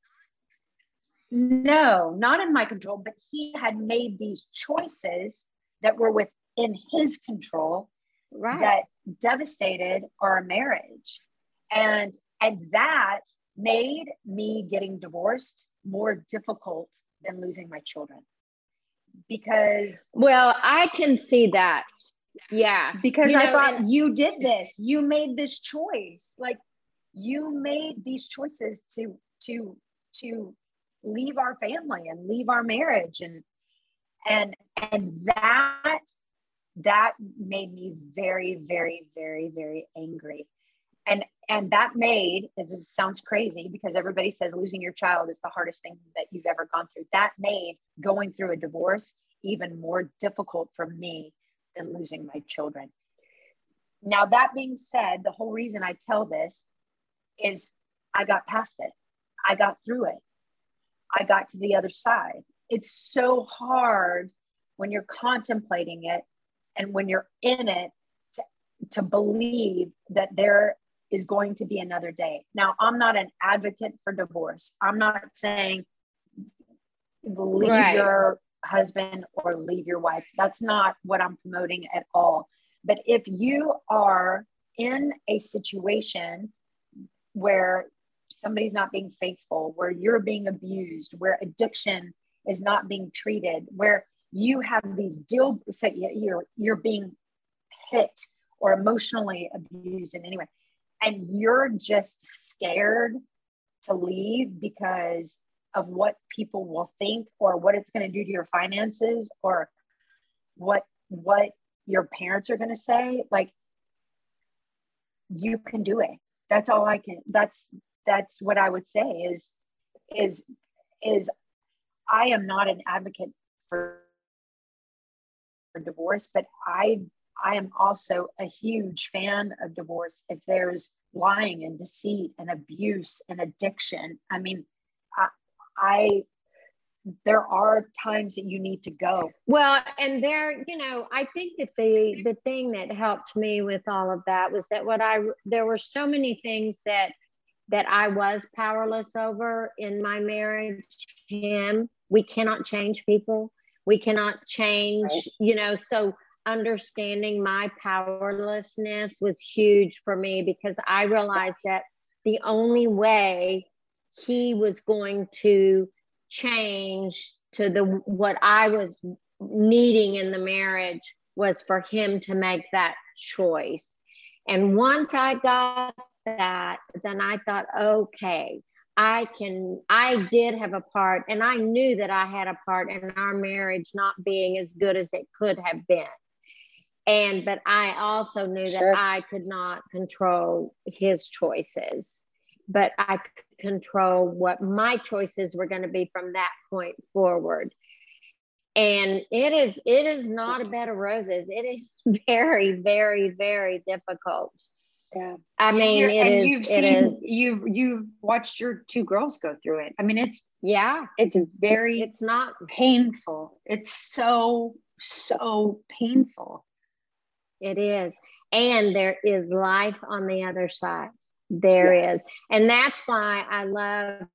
no, not in my control, but he had made these choices that were within his control right. that devastated our marriage. And and that made me getting divorced more difficult than losing my children. Because well, I can see that. Yeah. Because you I know, thought you did this. You made this choice. Like you made these choices to to to leave our family and leave our marriage and and and that that made me very very very very angry and and that made it sounds crazy because everybody says losing your child is the hardest thing that you've ever gone through. That made going through a divorce even more difficult for me than losing my children. Now that being said the whole reason i tell this is i got past it. I got through it. I got to the other side. It's so hard when you're contemplating it and when you're in it to, to believe that there is going to be another day. Now, I'm not an advocate for divorce. I'm not saying leave right. your husband or leave your wife. That's not what I'm promoting at all. But if you are in a situation where somebody's not being faithful, where you're being abused, where addiction is not being treated, where you have these deal say you're you're being hit or emotionally abused in any way, and you're just scared to leave because of what people will think or what it's going to do to your finances or what what your parents are going to say like you can do it. That's all i can that's that's what I would say is is is I am not an advocate for, for divorce, but I I am also a huge fan of divorce if there's lying and deceit and abuse and addiction. I mean, I, I there are times that you need to go. Well, and there, you know, I think that the the thing that helped me with all of that was that what I there were so many things that that I was powerless over in my marriage, him. We cannot change people. We cannot change, right. you know, so understanding my powerlessness was huge for me because I realized that the only way he was going to change to the what I was needing in the marriage was for him to make that choice. And once I got that, then I thought, okay, I can, I did have a part, and I knew that I had a part in our marriage not being as good as it could have been. And, but I also knew sure. that I could not control his choices, but I could control what my choices were going to be from that point forward. And it is, it is not a bed of roses. It is very, very, very difficult yeah. I mean, it and is, you've seen, is. you've you've watched your two girls go through it. I mean, it's yeah, it's very it's not painful. It's so so painful. It is. And there is life on the other side. There yes. is, And that's why I love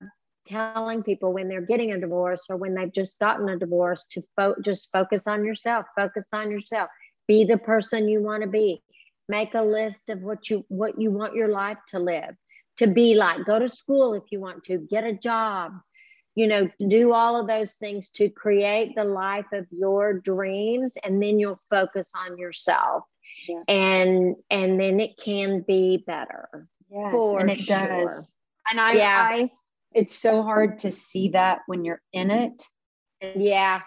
telling people when they're getting a divorce or when they've just gotten a divorce to fo- just focus on yourself, focus on yourself, be the person you want to be. Make a list of what you what you want your life to live to be like. Go to school if you want to. Get a job. You know do all of those things to create the life of your dreams and then you'll focus on yourself yeah. and and then it can be better yes and it sure. does and i yeah I, it's so hard to see that when you're in it yeah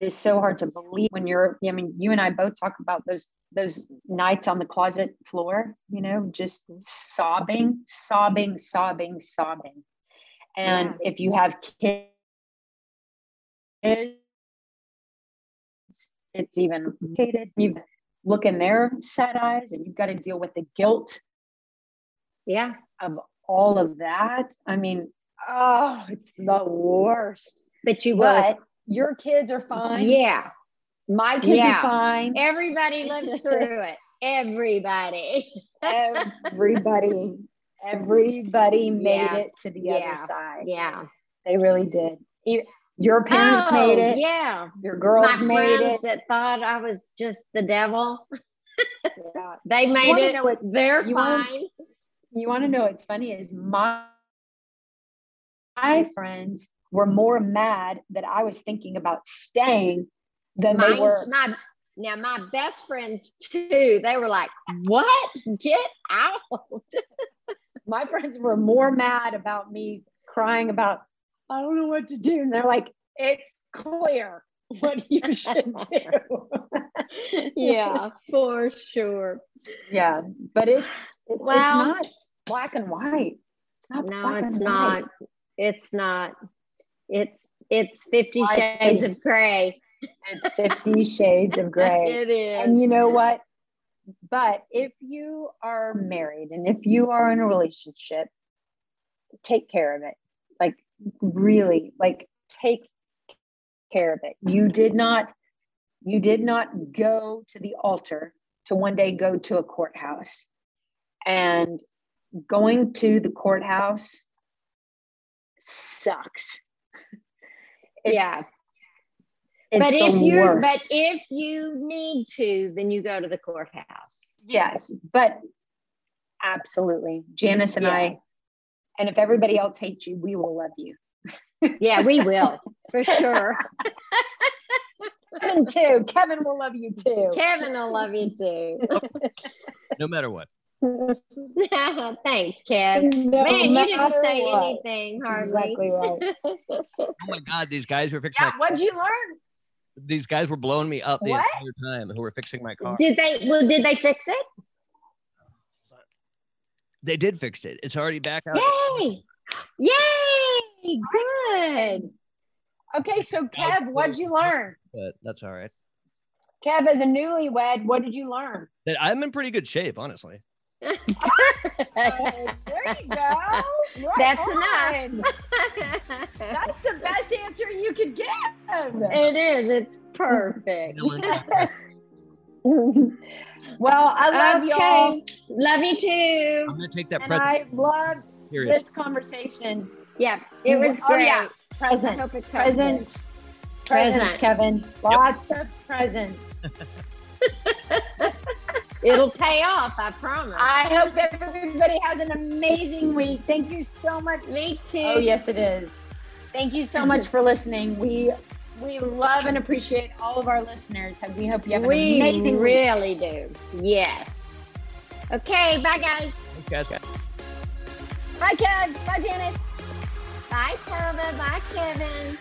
it's so hard to believe when you're i mean you and i both talk about those those nights on the closet floor, you know, just mm-hmm. sobbing, sobbing, sobbing, sobbing. And yeah. if you have kids it's, it's even hated. Look in their sad eyes, and you've got to deal with the guilt Yeah. of all of that. I mean, oh, it's the worst. But you will. But your kids are fine. Yeah. My kids Yeah. are fine. Everybody lives through it. Everybody. Everybody, everybody made Yeah. it to the Yeah. other side. Yeah. They really did. Your parents made Oh, it. Yeah. Your girls My made friends it. that thought I was just the devil, Yeah. they made it. know what- They're you fine. You want to know what's funny is my my friends were more mad that I was thinking about staying than they were. my now my best friends too. They were like, "What? Get out!" My friends were more mad about me crying about I don't know what to do, and they're like, "It's clear what you should do." yeah, for sure. yeah, but it's it, Well- it's not black and white. It's not. No, it's not. white. It's not. It's it's Fifty Life Shades is- of Grey. It's Fifty Shades of Grey. It is. And you know what? But if you are married and if you are in a relationship, take care of it. Really, like, take care of it. You mm-hmm. did not, you did not go to the altar to one day go to a courthouse. And going to the courthouse sucks. Yeah. it's but if you worst. but if you need to, then you go to the courthouse. Yes, but absolutely. Janice and Yeah. I, and if everybody else hates you, we will love you. Yeah, we will for sure. Kevin too. Kevin will love you too. Kevin will love you too. No matter what. Thanks, Kev. No Man, you didn't say what. anything hardly. Exactly right. Oh my God, these guys were fixing Yeah, my what'd you learn? These guys were blowing me up the What? entire time who were fixing my car. Did they? Well, did they fix it? They did fix it. It's already back out. Yay! Yay! Good. Okay, so Kev, what'd you learn? But that's all right. Kev, as a newlywed, what did you learn? That I'm in pretty good shape, honestly. Uh, there you go. Right That's on. That's the best answer you could give. it is. It's perfect. well, I love y'all. Love you too. I'm gonna take that And present I loved serious. this conversation. Yeah, it mm-hmm. was Oh, great. yeah. I Present. hope it's Presents. Presents. Presents, Kevin. Lots of presents. It'll pay off. I promise. I hope everybody has an amazing week. Thank you so much. Me too. Oh, yes, it is. Thank you so much for listening. We we love and appreciate all of our listeners. And we hope you have an we amazing week. really do. Yes. Okay. Bye, guys. Thanks, guys. Bye, Kev. Bye, Janice. Bye, Tova. Bye, Kevin.